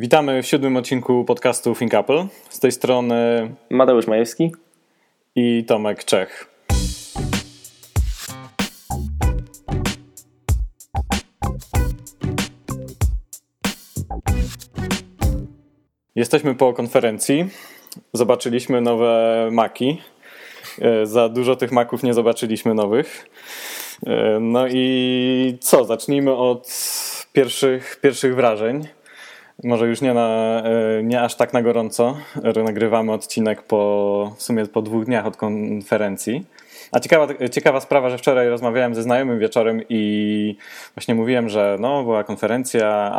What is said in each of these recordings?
Witamy w siódmym odcinku podcastu Think Apple. Z tej strony Mateusz Majewski i Tomek Czech. Jesteśmy po konferencji. Zobaczyliśmy nowe maki. E, za dużo tych maków nie zobaczyliśmy nowych. E, no i co? Zacznijmy od pierwszych, pierwszych wrażeń. Może już nie, na, e, nie aż tak na gorąco. Nagrywamy odcinek po, w sumie po dwóch dniach od konferencji. A ciekawa, ciekawa sprawa, że wczoraj rozmawiałem ze znajomym wieczorem i właśnie mówiłem, że no, była konferencja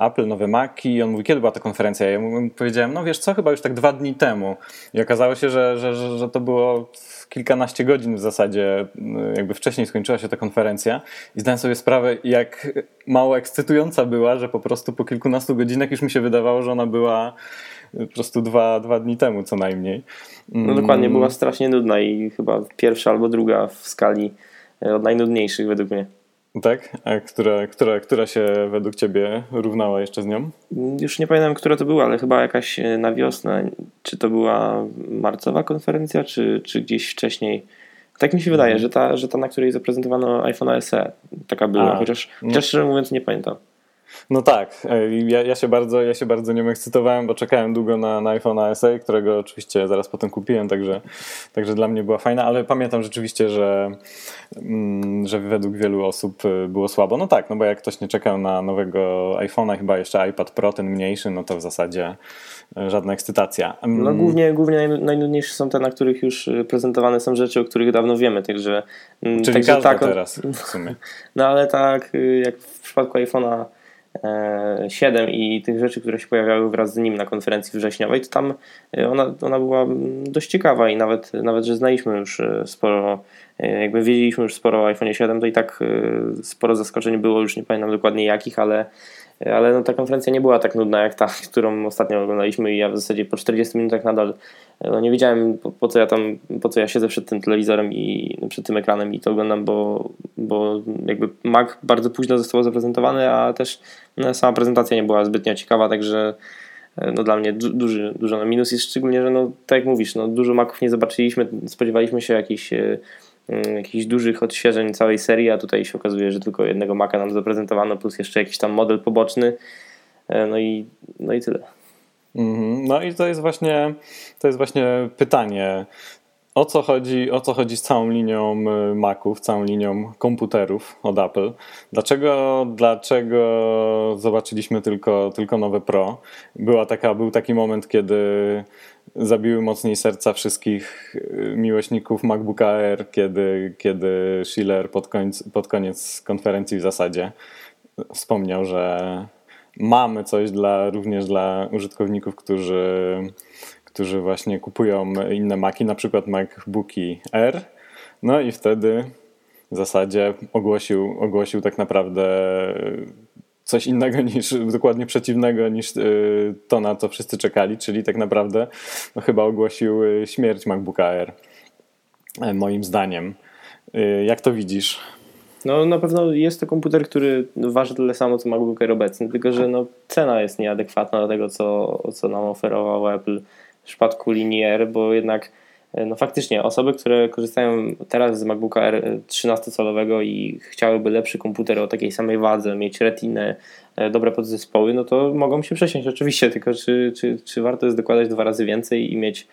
Apple, nowe Maci i on mówi, kiedy była ta konferencja? Ja mu powiedziałem, no wiesz co, chyba już tak dwa dni temu. I okazało się, że, że, że, że to było kilkanaście godzin w zasadzie, jakby wcześniej skończyła się ta konferencja i zdałem sobie sprawę, jak mało ekscytująca była, że po prostu po kilkunastu godzinach już mi się wydawało, że ona była po prostu dwa, dwa dni temu co najmniej. No dokładnie, mm. była strasznie nudna i chyba pierwsza albo druga w skali e, od najnudniejszych według mnie. Tak? A która, która, która się według Ciebie równała jeszcze z nią? Już nie pamiętam, która to była, ale chyba jakaś e, na wiosnę. Czy to była marcowa konferencja, czy, czy gdzieś wcześniej? Tak mi się wydaje, mhm. że, ta, że ta, na której zaprezentowano iPhone SE, taka była, A, chociaż, no. chociaż szczerze mówiąc nie pamiętam. No tak, ja, ja, się bardzo, ja się bardzo nią ekscytowałem, bo czekałem długo na, na iPhone SE, którego oczywiście zaraz potem kupiłem, także, także dla mnie była fajna, ale pamiętam rzeczywiście, że, mm, że według wielu osób y, było słabo. No tak, no bo jak ktoś nie czekał na nowego iPhone'a, chyba jeszcze iPad Pro, ten mniejszy, no to w zasadzie y, żadna ekscytacja. Mm. No głównie, głównie najnudniejsze są te, na których już prezentowane są rzeczy, o których dawno wiemy, także... Mm, Czyli także tak, teraz w sumie. No ale tak, jak w przypadku iPhone'a 7 e, i tych rzeczy, które się pojawiały wraz z nim na konferencji wrześniowej, to tam e, ona, ona była dość ciekawa i nawet, nawet, że znaliśmy już e, sporo, jakby wiedzieliśmy już sporo o iPhone 7, to i tak sporo zaskoczeń było, już nie pamiętam dokładnie jakich, ale ale no, ta konferencja nie była tak nudna jak ta, którą ostatnio oglądaliśmy i ja w zasadzie po 40 minutach nadal no, nie wiedziałem po, po, co ja tam, po co ja siedzę przed tym telewizorem i przed tym ekranem i to oglądam, bo, bo jakby Mac bardzo późno został zaprezentowany, a też no, sama prezentacja nie była zbytnio ciekawa, także no, dla mnie du duży, duży no, minus jest szczególnie, że no, tak jak mówisz, no, dużo Maców nie zobaczyliśmy, spodziewaliśmy się jakichś e, jakichś dużych odświeżeń całej serii, a tutaj się okazuje, że tylko jednego Maca nam zaprezentowano, plus jeszcze jakiś tam model poboczny. E, no i, no i tyle. Mhm. No i to jest właśnie to jest właśnie pytanie. O co, chodzi, o co chodzi z całą linią y, Maców, całą linią komputerów od Apple? Dlaczego, dlaczego zobaczyliśmy tylko, tylko nowe Pro? Była taka, był taki moment, kiedy zabiły mocniej serca wszystkich y, miłośników MacBooka Air, kiedy, kiedy Schiller pod, końc, pod koniec konferencji w zasadzie wspomniał, że mamy coś dla, również dla użytkowników, którzy, którzy właśnie kupują inne Maci, na przykład MacBooki R. No i wtedy w zasadzie ogłosił, ogłosił tak naprawdę coś innego niż, dokładnie przeciwnego niż y, to, na co wszyscy czekali, czyli tak naprawdę no, chyba ogłosił y, śmierć MacBooka Air, e, moim zdaniem. Jak to widzisz? No na pewno jest to komputer, który waży tyle samo co MacBook Air obecny, tylko że no, cena jest nieadekwatna do tego, co, co nam oferował Apple w przypadku linii R, bo jednak E, no faktycznie osoby, które korzystają teraz z MacBooka R 13-calowego i chciałyby lepszy komputer o takiej samej wadze, mieć retinę, e, dobre podzespoły, no to mogą się przesiąść oczywiście, tylko czy, czy, czy warto jest dokładać dwa razy więcej i mieć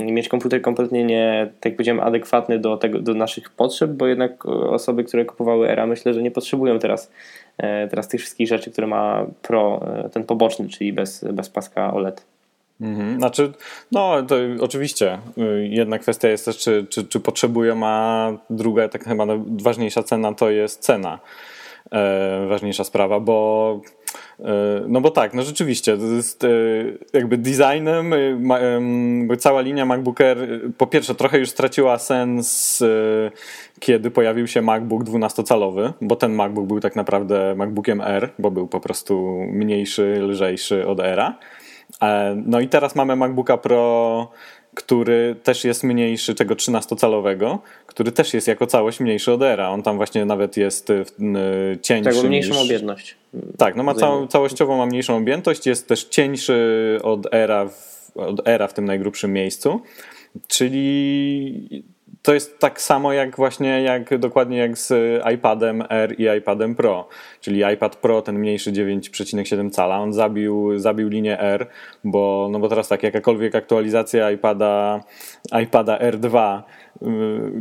i mieć komputer kompletnie nie, tak powiedziałem, adekwatny do, tego, do naszych potrzeb, bo jednak osoby, które kupowały Era, myślę, że nie potrzebują teraz, e, teraz tych wszystkich rzeczy, które ma Pro, ten poboczny, czyli bez, bez paska OLED. Mhm. Znaczy, no to oczywiście. Y, jedna kwestia jest też, czy, czy, czy potrzebują, a druga, tak chyba ważniejsza cena to jest cena. E, ważniejsza sprawa, bo e, no bo tak, no rzeczywiście, to jest e, jakby designem e, cała linia MacBook Air po pierwsze trochę już straciła sens kiedy pojawił się MacBook 12-calowy, bo ten MacBook był tak naprawdę MacBookiem R, bo był po prostu mniejszy, lżejszy od Era. E, no i teraz mamy MacBooka Pro, który też jest mniejszy, tego 13-calowego, który też jest jako całość mniejszy od Era. On tam właśnie nawet jest cieńszy. Tak, mniejszą niż... objętość. Tak, no ma cał, całościowo ma mniejszą objętość, jest też cieńszy od Era w, od Era w tym najgrubszym miejscu. Czyli to jest tak samo jak właśnie, jak dokładnie jak z iPadem R i iPadem Pro. Czyli iPad Pro, ten mniejszy 9,7 cala, on zabił, zabił linię R, bo, no bo teraz tak, jakakolwiek aktualizacja iPada, iPada R2 Y,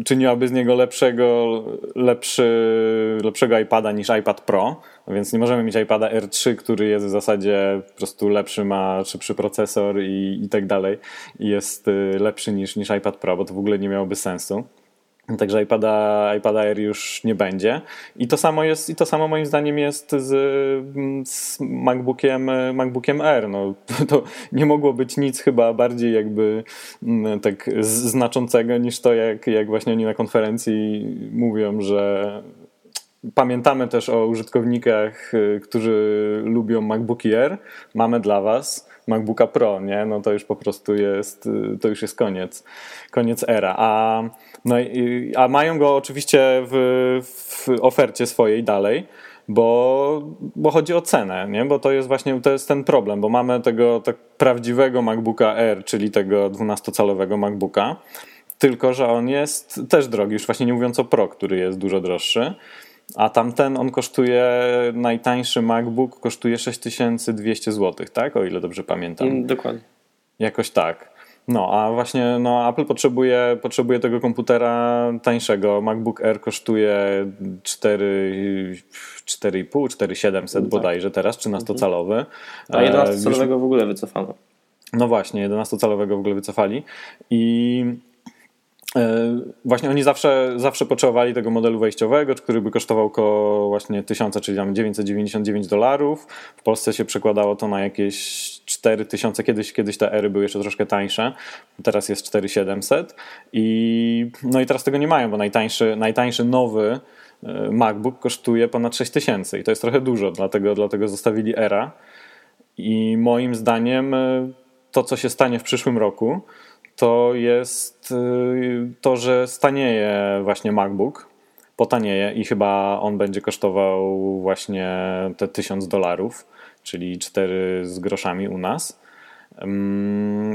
czyniłaby z niego lepszego, lepszy, lepszego iPada niż iPad Pro, więc nie możemy mieć iPada R3, który jest w zasadzie po prostu lepszy, ma szybszy procesor i, i tak dalej i jest y, lepszy niż, niż iPad Pro, bo to w ogóle nie miałoby sensu. Także iPada, iPada Air już nie będzie. I to samo jest, i to samo moim zdaniem jest z, z MacBookiem, MacBookiem Air. No, to nie mogło być nic chyba bardziej jakby mm, tak znaczącego niż to, jak, jak właśnie oni na konferencji mówią, że pamiętamy też o użytkownikach, którzy lubią MacBooki Air. Mamy dla was MacBooka Pro, nie? No to już po prostu jest, to już jest koniec, koniec era. A no, a mają go oczywiście w, w ofercie swojej dalej bo, bo chodzi o cenę, nie? bo to jest właśnie to jest ten problem, bo mamy tego tak prawdziwego MacBooka Air, czyli tego 12-calowego MacBooka, tylko że on jest też drogi, już właśnie nie mówiąc o Pro, który jest dużo droższy, a tamten on kosztuje, najtańszy MacBook kosztuje 6200 zł, tak? O ile dobrze pamiętam. Dokładnie. Jakoś tak. No, a właśnie no, Apple potrzebuje, potrzebuje tego komputera tańszego. MacBook Air kosztuje 4,5, 4700 tak. bodajże teraz, 13-calowy. A 11-calowego w ogóle wycofano. No właśnie, 11-calowego w ogóle wycofali. I E, właśnie oni zawsze, zawsze potrzebowali tego modelu wejściowego, który by kosztował około właśnie 1000, czyli tam 999 dolarów. W Polsce się przekładało to na jakieś 4000, kiedyś, kiedyś te ery były jeszcze troszkę tańsze, teraz jest 4700 i no i teraz tego nie mają, bo najtańszy, najtańszy nowy e, MacBook kosztuje ponad 6000 i to jest trochę dużo, dlatego, dlatego zostawili era. I moim zdaniem e, to, co się stanie w przyszłym roku, to jest y, to, że stanieje właśnie MacBook, potanieje i chyba on będzie kosztował właśnie te 1000 dolarów, czyli 4 z groszami u nas.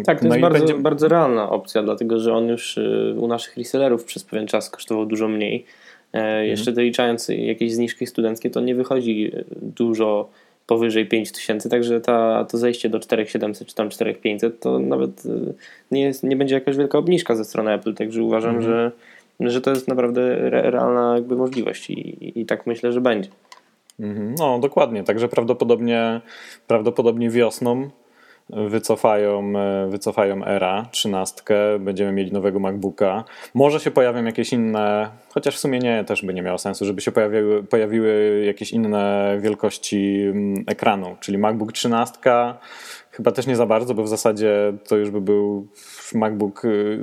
Tak, to no jest bardzo, będzie... bardzo realna opcja, dlatego że on już y, u naszych resellerów przez pewien czas kosztował dużo mniej. E, mhm. Jeszcze doliczając jakieś zniżki studenckie, to nie wychodzi dużo powyżej 5000, także ta, to zejście do 4700 czy tam 4500 to nawet y, nie, jest, nie będzie jakaś wielka obniżka ze strony Apple, także uważam, mhm. że, że to jest naprawdę realna jakby możliwość i, i tak myślę, że będzie. Mhm. No, dokładnie. Także prawdopodobnie, prawdopodobnie wiosną wycofają, e, wycofają era 13, będziemy mieli nowego MacBooka. Może się pojawią jakieś inne, chociaż w sumie nie, też by nie miało sensu, żeby się pojawiły, pojawiły jakieś inne wielkości mm, ekranu, czyli MacBook 13 chyba też nie za bardzo, bo w zasadzie to już by był MacBook y,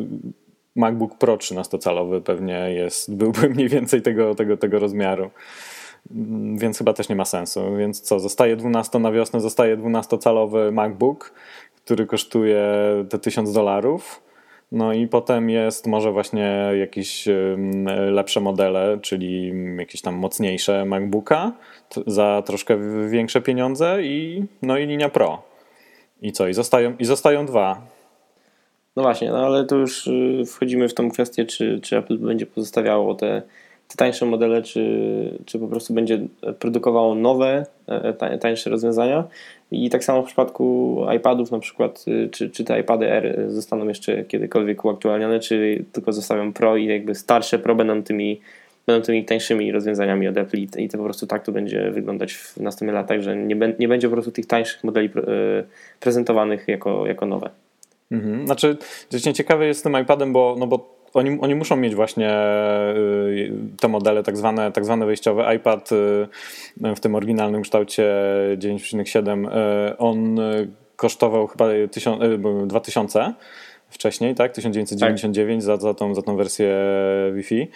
MacBook Pro 13-calowy pewnie jest, byłby mniej więcej tego, tego, tego rozmiaru. Więc chyba też nie ma sensu. Więc co, zostaje 12 na wiosnę, zostaje 12-calowy MacBook, który kosztuje te 1000 dolarów. No i potem jest może właśnie jakieś lepsze modele, czyli jakieś tam mocniejsze MacBooka za troszkę większe pieniądze i no i linia Pro. I co? I zostają, i zostają dwa. No właśnie, no ale to już y, wchodzimy w tą kwestię, czy, czy Apple będzie pozostawiało te tańsze modele, czy, czy po prostu będzie produkowało nowe, e, tańsze rozwiązania. I tak samo w przypadku iPadów na przykład, y, czy, czy te iPady R zostaną jeszcze kiedykolwiek uaktualnione, czy tylko zostawią Pro i jakby starsze Pro będą tymi, będą tymi tańszymi rozwiązaniami od Apple i to po prostu tak to będzie wyglądać w następnych latach, że nie, nie będzie po prostu tych tańszych modeli e, prezentowanych jako, jako nowe. Mhm. Znaczy, ciekawy jest z tym iPadem, bo, no bo oni, oni muszą mieć właśnie y, te modele tak zwane, tak zwane wejściowe. iPad y, w tym oryginalnym kształcie 9,7 y, on kosztował chyba 2000 wcześniej, tak? 1999 tak. Za, za, tą, za tą wersję Wi-Fi.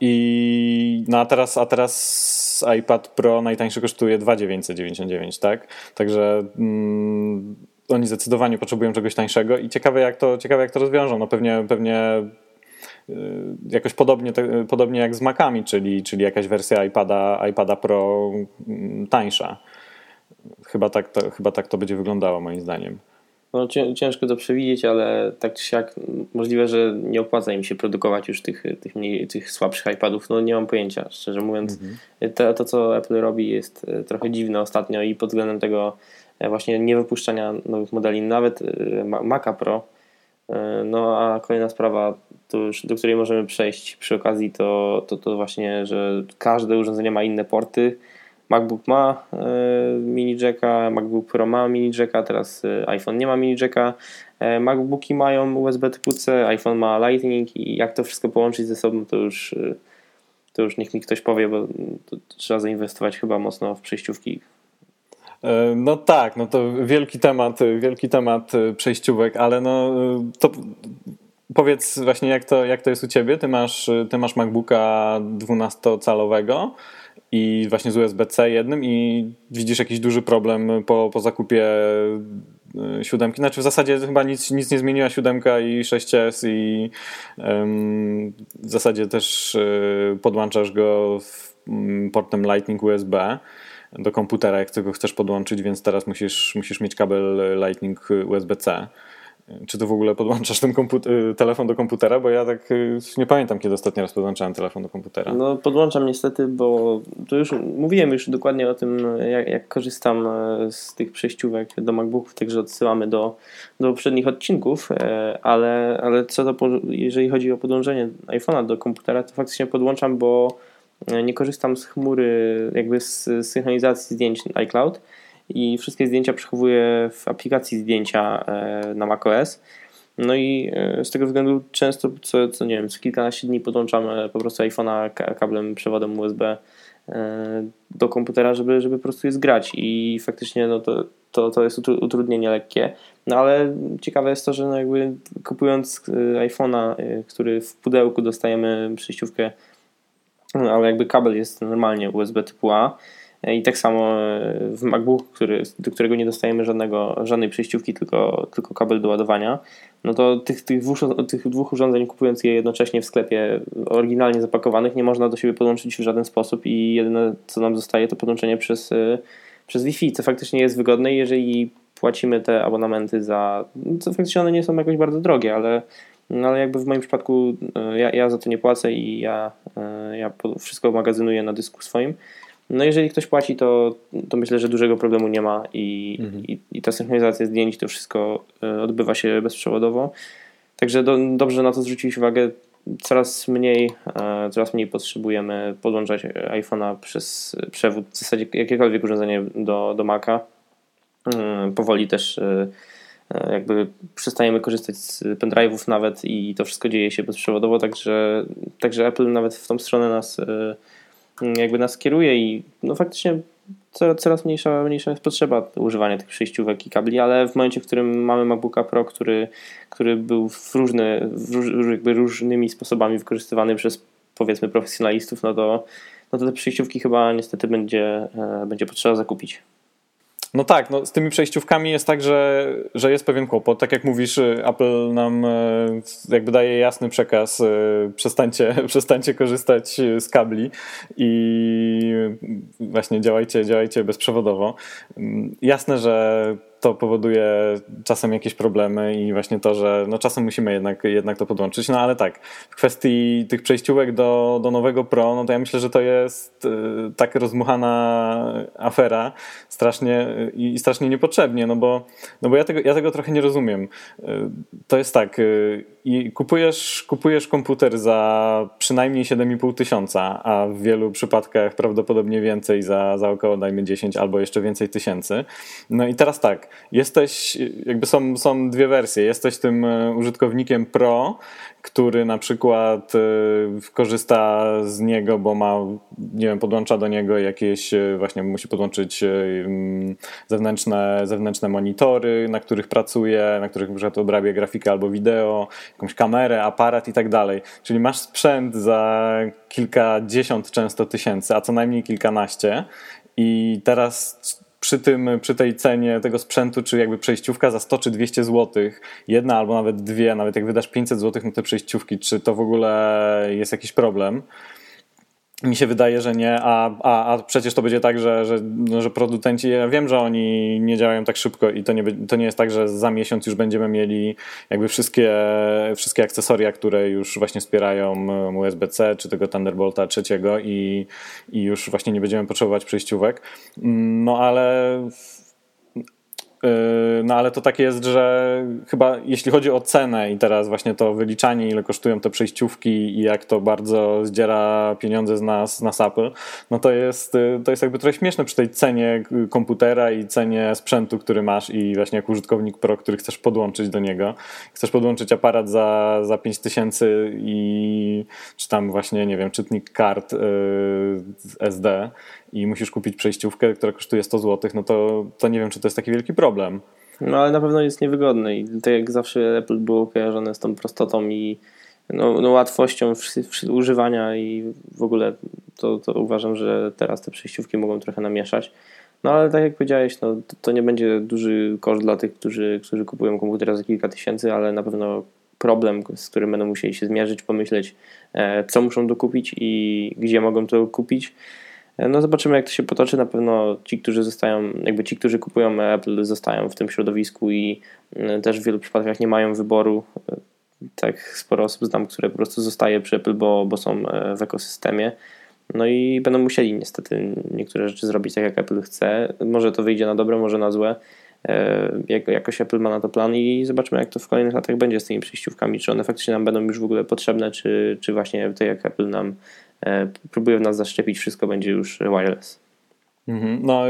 I no a teraz, a teraz iPad Pro najtańszy kosztuje 2,999, tak? Także mm, oni zdecydowanie potrzebują czegoś tańszego i ciekawe jak to, ciekawe jak to rozwiążą. No pewnie, pewnie y, jakoś podobnie, podobnie jak z Macami, czyli, czyli jakaś wersja iPada, iPada Pro mm, tańsza. Chyba tak, to, chyba tak to będzie wyglądało moim zdaniem. No, ciężko to przewidzieć, ale tak czy siak możliwe, że nie opłaca im się produkować już tych, tych, mniej, tych słabszych iPadów. No nie mam pojęcia, szczerze mówiąc. Mhm. To, to, co Apple robi jest e, trochę dziwne ostatnio i pod względem tego właśnie nie wypuszczania nowych modeli, nawet e, Maca Pro. No a kolejna sprawa, już, do której możemy przejść przy okazji, to, to, to właśnie, że każde urządzenie ma inne porty MacBook ma e, mini jacka, MacBook Pro ma mini jacka, teraz e, iPhone nie ma mini jacka. E, MacBooki mają USB typu C, iPhone ma Lightning i jak to wszystko połączyć ze sobą, to już, to już niech mi ktoś powie, bo trzeba zainwestować chyba mocno w przejściówki. No tak, no to wielki temat, wielki temat przejściówek, ale no to powiedz właśnie jak to, jak to jest u ciebie. Ty masz, ty masz MacBooka 12-calowego i właśnie z USB-C jednym i widzisz jakiś duży problem po, po zakupie e, siódemki. Znaczy w zasadzie chyba nic, nic nie zmieniła siódemka i 6S i um, w zasadzie też y, podłączasz go um, portem Lightning USB do komputera, jak tego chcesz podłączyć, więc teraz musisz, musisz mieć kabel Lightning USB-C. Czy ty w ogóle podłączasz ten telefon do komputera? Bo ja tak nie pamiętam, kiedy ostatni raz podłączałem telefon do komputera. No podłączam niestety, bo to już mówiłem już dokładnie o tym, jak, jak korzystam e, z tych przejściówek do MacBooków, także odsyłamy do, do poprzednich odcinków, e, ale, ale co do, jeżeli chodzi o podłączenie iPhone'a do komputera, to faktycznie podłączam, bo e, nie korzystam z chmury, jakby z synchronizacji zdjęć iCloud i wszystkie zdjęcia przechowuję w aplikacji zdjęcia e, na macOS. No i e, z tego względu często, co, co nie wiem, co kilkanaście dni podłączam po prostu iPhone'a kablem, przewodem USB e, do komputera, żeby, żeby po prostu je zgrać i faktycznie no to, to, to jest utrudnienie lekkie. No ale ciekawe jest to, że no jakby kupując iPhone'a, który w pudełku dostajemy przejściówkę, ale jakby kabel jest normalnie USB typu A, i tak samo e, w MacBook, który, do którego nie dostajemy żadnego, żadnej przejściówki, tylko, tylko kabel do ładowania, no to tych, tych, dwóch, tych dwóch urządzeń, kupując je jednocześnie w sklepie oryginalnie zapakowanych, nie można do siebie podłączyć w żaden sposób i jedyne co nam zostaje to podłączenie przez, e, przez Wi-Fi, co faktycznie jest wygodne jeżeli płacimy te abonamenty za, co faktycznie one nie są jakoś bardzo drogie, ale no ale jakby w moim przypadku e, ja, ja za to nie płacę i ja, ja wszystko magazynuję na dysku swoim, no jeżeli ktoś płaci, to, to myślę, że dużego problemu nie ma i, mhm. i, i, ta synchronizacja zdjęć, to wszystko e, odbywa się bezprzewodowo. Także do, dobrze na to zwrócić uwagę. Coraz mniej, e, coraz mniej potrzebujemy podłączać iPhone'a przez przewód, w zasadzie jakiekolwiek urządzenie do, do Maca. E, powoli też jakby przestajemy korzystać z pendrive'ów nawet i to wszystko dzieje się bezprzewodowo, także, także Apple nawet w tą stronę nas Mm, jakby nas kieruje i no faktycznie coraz mniejsza, mniejsza jest potrzeba używania tych przejściówek i kabli, ale w momencie, w którym mamy MacBooka Pro, który, który był w różne, w jakby różnymi sposobami wykorzystywany przez powiedzmy profesjonalistów, no to, no to te przejściówki chyba niestety będzie, e, będzie potrzeba zakupić. No tak, no z tymi przejściówkami jest tak, że, że jest pewien kłopot. Tak jak mówisz, y, Apple nam y, jakby daje jasny przekaz, y, przestańcie, przestańcie korzystać z kabli i właśnie działajcie, działajcie bezprzewodowo. Mm, jasne, że to powoduje czasem jakieś problemy i właśnie to, że no czasem musimy jednak, jednak to podłączyć. No ale tak, w kwestii tych przejściówek do, do nowego Pro, no to ja myślę, że to jest y, tak rozmuchana afera strasznie i strasznie niepotrzebnie, no bo, no bo ja, tego, ja tego trochę nie rozumiem. Y, to jest tak, y, i kupujesz, kupujesz komputer za przynajmniej 7,5 tysiąca, a w wielu przypadkach prawdopodobnie więcej za, za około dajmy 10 albo jeszcze więcej tysięcy. No i teraz tak, jesteś, jakby są, są dwie wersje. Jesteś tym e, użytkownikiem Pro, który na przykład e, korzysta z niego, bo ma, nie wiem, podłącza do niego jakieś, e, właśnie musi podłączyć zewnętrzne, zewnętrzne monitory, na których pracuje, na których przykład odrabia grafikę albo wideo, jakąś kamerę, aparat i tak dalej. Czyli masz sprzęt za kilkadziesiąt często tysięcy, a co najmniej kilkanaście i teraz przy, tym, przy tej cenie tego sprzętu, czy jakby przejściówka za 100 czy 200 zł, jedna albo nawet dwie, nawet jak wydasz 500 zł na te przejściówki, czy to w ogóle jest jakiś problem? Mi się wydaje, że nie, a, a, a przecież to będzie tak, że, że, no, że producenci, ja wiem, że oni nie działają tak szybko i to nie, to nie jest tak, że za miesiąc już będziemy mieli jakby wszystkie, wszystkie akcesoria, które już właśnie wspierają um, USB-C czy tego Thunderbolta trzeciego i, i już właśnie nie będziemy potrzebować przejściówek. Mm, no ale no ale to tak jest, że chyba jeśli chodzi o cenę i teraz właśnie to wyliczanie, ile kosztują te przejściówki i jak to bardzo zdziera pieniądze z nas, z nas Apple, no to jest, yy, to jest jakby trochę śmieszne przy tej cenie komputera i cenie sprzętu, który masz i właśnie jak użytkownik Pro, który chcesz podłączyć do niego. Chcesz podłączyć aparat za, za 5000 i czy tam właśnie, nie wiem, czytnik kart yy, SD i musisz kupić przejściówkę, która kosztuje 100 zł, no to, to nie wiem, czy to jest taki wielki problem. No ale na pewno jest niewygodny i tak jak zawsze Apple było kojarzone z tą prostotą i no, no łatwością używania i w ogóle to, to uważam, że teraz te przejściówki mogą trochę namieszać. No ale tak jak powiedziałeś, no, to, to nie będzie duży koszt dla tych, którzy, którzy kupują komputer za kilka tysięcy, ale na pewno problem, z którym będą musieli się zmierzyć, pomyśleć, e, co muszą dokupić i gdzie mogą to kupić. E, no zobaczymy jak to się potoczy. Na pewno ci, którzy zostają, jakby ci, którzy kupują Apple zostają w tym środowisku i e, też w wielu przypadkach nie mają wyboru. E, tak sporo osób znam, które po prostu zostaje przy Apple, bo, bo są w ekosystemie. No i będą musieli niestety niektóre rzeczy zrobić tak, jak Apple chce. Może to wyjdzie na dobre, może na złe. Jak, jakoś Apple ma na to plan i zobaczymy, jak to w kolejnych latach będzie z tymi przejściówkami. Czy one faktycznie nam będą już w ogóle potrzebne, czy, czy właśnie tak jak Apple nam E, próbują nas zaszczepić, wszystko będzie już wireless. Mhm. No,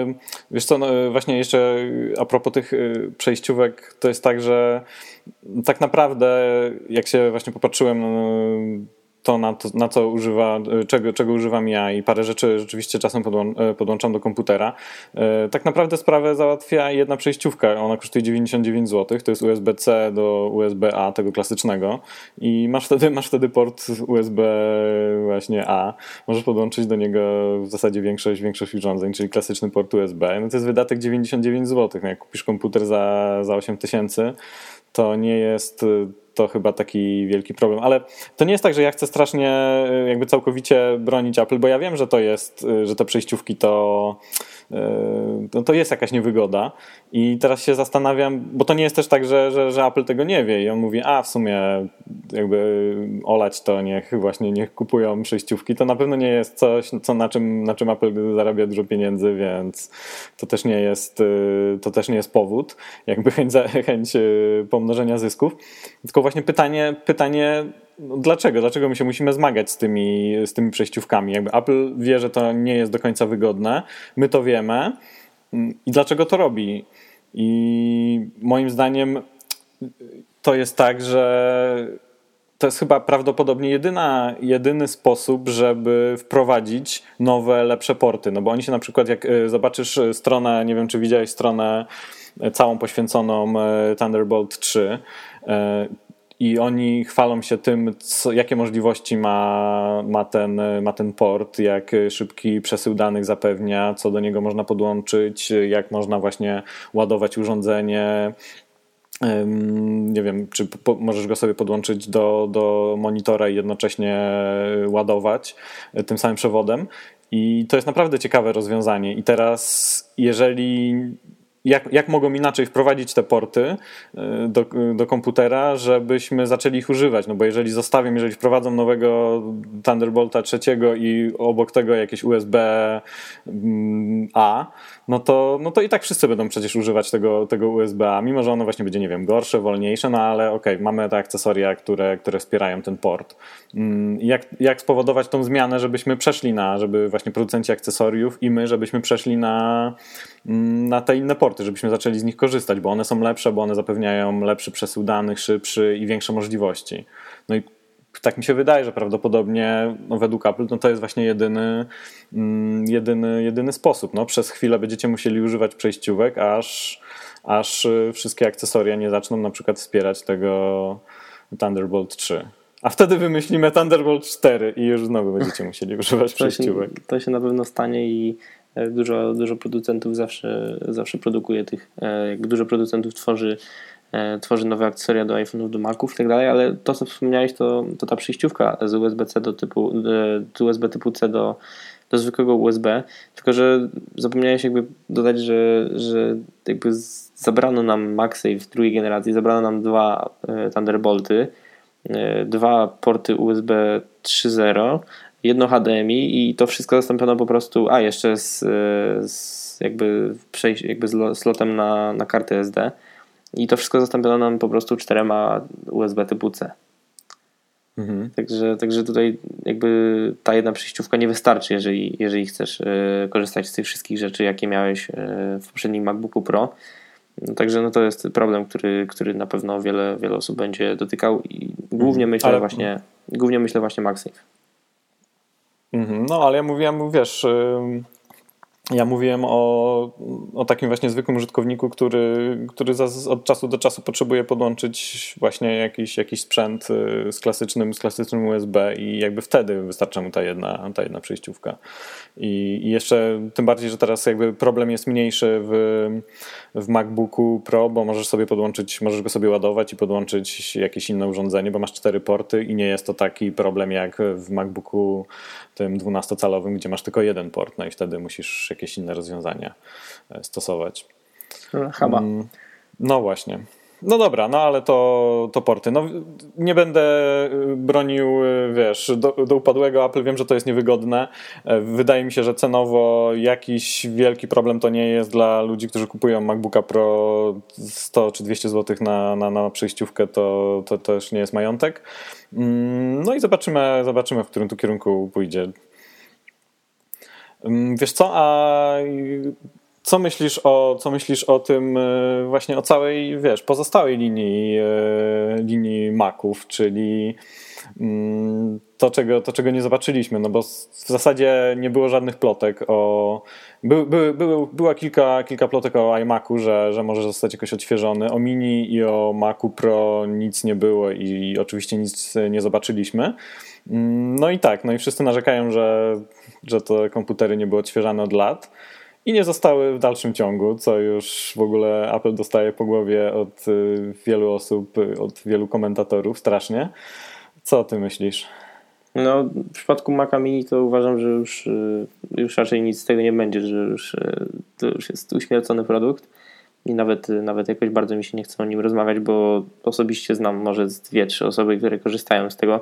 wiesz co, no, właśnie jeszcze a propos tych y, przejściówek, to jest tak, że tak naprawdę jak się właśnie popatrzyłem no, to na, to, na co używa, czego, czego używam ja i parę rzeczy rzeczywiście czasem podłą, e, podłączam do komputera. E, tak naprawdę sprawę załatwia jedna przejściówka. Ona kosztuje 99 zł. To jest USB-C do USB-A, tego klasycznego. I masz wtedy, masz wtedy port USB właśnie A. Możesz podłączyć do niego w zasadzie większość, większość urządzeń, czyli klasyczny port USB. No to jest wydatek 99 zł. No jak kupisz komputer za, za 8000, to nie jest to chyba taki wielki problem. Ale to nie jest tak, że ja chcę strasznie y, jakby całkowicie bronić Apple, bo ja wiem, że to jest, y, że te przejściówki to no to jest jakaś niewygoda. I teraz się zastanawiam, bo to nie jest też tak, że, że, że Apple tego nie wie i on mówi, a w sumie jakby olać to, niech właśnie niech kupują przejściówki. To na pewno nie jest coś, co, na, czym, na czym Apple zarabia dużo pieniędzy, więc to też nie jest, y, to też nie jest powód, jakby chęć, chęć y, pomnożenia zysków. Tylko właśnie pytanie, pytanie no dlaczego? Dlaczego my się musimy zmagać z tymi, z tymi przejściówkami? Jakby Apple wie, że to nie jest do końca wygodne, my to wiemy i dlaczego to robi? I moim zdaniem to jest tak, że to jest chyba prawdopodobnie jedyna, jedyny sposób, żeby wprowadzić nowe, lepsze porty. No bo oni się na przykład, jak y, zobaczysz stronę, nie wiem czy widziałeś stronę całą poświęconą y, Thunderbolt 3, i oni chwalą się tym, co, jakie możliwości ma, ma, ten, ma ten port, jak szybki przesył danych zapewnia, co do niego można podłączyć, jak można właśnie ładować urządzenie. Nie wiem, czy po, możesz go sobie podłączyć do, do monitora i jednocześnie ładować tym samym przewodem. I to jest naprawdę ciekawe rozwiązanie. I teraz, jeżeli jak, jak mogą inaczej wprowadzić te porty y, do, do komputera, żebyśmy zaczęli ich używać. No bo jeżeli zostawią, jeżeli wprowadzą nowego Thunderbolta trzeciego i obok tego jakieś USB-A, mm, no to, no to i tak wszyscy będą przecież używać tego, tego USB-A, mimo że ono właśnie będzie, nie wiem, gorsze, wolniejsze, no ale okej, okay, mamy te akcesoria, które, które wspierają ten port. Mm, jak, jak spowodować tą zmianę, żebyśmy przeszli na, żeby właśnie producenci akcesoriów i my, żebyśmy przeszli na, mm, na te inne porty, żebyśmy zaczęli z nich korzystać, bo one są lepsze, bo one zapewniają lepszy przesył danych, szybszy i większe możliwości. No i tak mi się wydaje, że prawdopodobnie no, według Apple no, to jest właśnie jedyny, mm, jedyny, jedyny sposób. No, przez chwilę będziecie musieli używać przejściówek, aż, aż y, wszystkie akcesoria nie zaczną na przykład wspierać tego Thunderbolt 3. A wtedy wymyślimy Thunderbolt 4 i już znowu będziecie musieli używać przejściówek. To się, to się na pewno stanie i Dużo, dużo producentów zawsze, zawsze produkuje tych, jak dużo producentów tworzy tworzy nowe akcesoria do iPhone'ów, do Maców i tak dalej, ale to co wspomniałeś to, to ta przyjściówka z USB-C do typu, z USB typu C do, do zwykłego USB, tylko że zapomniałeś jakby dodać, że, że jakby zabrano nam MagSafe drugiej generacji, zabrano nam dwa e, Thunderbolty, e, dwa porty USB 3.0, jedno HDMI i to wszystko zastąpiono po prostu, a jeszcze z, e, z jakby przejść, jakby z slotem na, na kartę SD i to wszystko zastąpiono nam po prostu czterema USB typu C. Mhm. Także, także tutaj jakby ta jedna przejściówka nie wystarczy, jeżeli, jeżeli chcesz y, korzystać z tych wszystkich rzeczy, jakie miałeś y, w poprzednim MacBooku Pro. No, także no to jest problem, który, który na pewno wiele, wiele osób będzie dotykał i głównie mhm. myślę ale... właśnie głównie myślę właśnie MagSafe. Mhm. No ale ja mówiłem, wiesz, ja mówiłem o, o takim właśnie zwykłym użytkowniku, który, który od czasu do czasu potrzebuje podłączyć właśnie jakiś, jakiś sprzęt y, z klasycznym, z klasycznym USB i jakby wtedy wystarcza mu ta jedna, ta jedna przejściówka. I, I jeszcze tym bardziej, że teraz jakby problem jest mniejszy w, w MacBooku Pro, bo możesz sobie podłączyć, możesz go sobie ładować i podłączyć jakieś inne urządzenie, bo masz cztery porty i nie jest to taki problem jak w MacBooku tym 12-calowym, gdzie masz tylko jeden port, no i wtedy musisz jakieś inne rozwiązania e, stosować. Chyba. Mm, no właśnie. No dobra, no ale to, to porty. No, nie będę y, bronił, y, wiesz, do, do, upadłego Apple. Wiem, że to jest niewygodne. E, wydaje mi się, że cenowo jakiś wielki problem to nie jest dla ludzi, którzy kupują MacBooka Pro 100 czy 200 zł na, na, na przejściówkę, to, to też nie jest majątek. Mm, no i zobaczymy, zobaczymy, w którym tu kierunku pójdzie. Wiesz co, a co myślisz o, co myślisz o tym e, właśnie o całej, wiesz, pozostałej linii, e, linii Maców, czyli to czego, to, czego nie zobaczyliśmy, no bo w zasadzie nie było żadnych plotek o... By, by, by, była kilka, kilka plotek o iMacu, że, że może zostać jakoś odświeżony. O Mini i o Macu Pro nic nie było i oczywiście nic nie zobaczyliśmy. Mm, no i tak, no i wszyscy narzekają, że, że te komputery nie były odświeżane od lat i nie zostały w dalszym ciągu, co już w ogóle Apple dostaje po głowie od y, wielu osób, y, od wielu komentatorów strasznie. Co ty myślisz? No, w przypadku Maca Mini to uważam, że już, y, już raczej nic z tego nie będzie, że już, to już jest uśmiercony produkt i nawet, nawet jakoś bardzo mi się nie chce o nim rozmawiać, bo osobiście znam może dwie, trzy osoby, które korzystają z tego.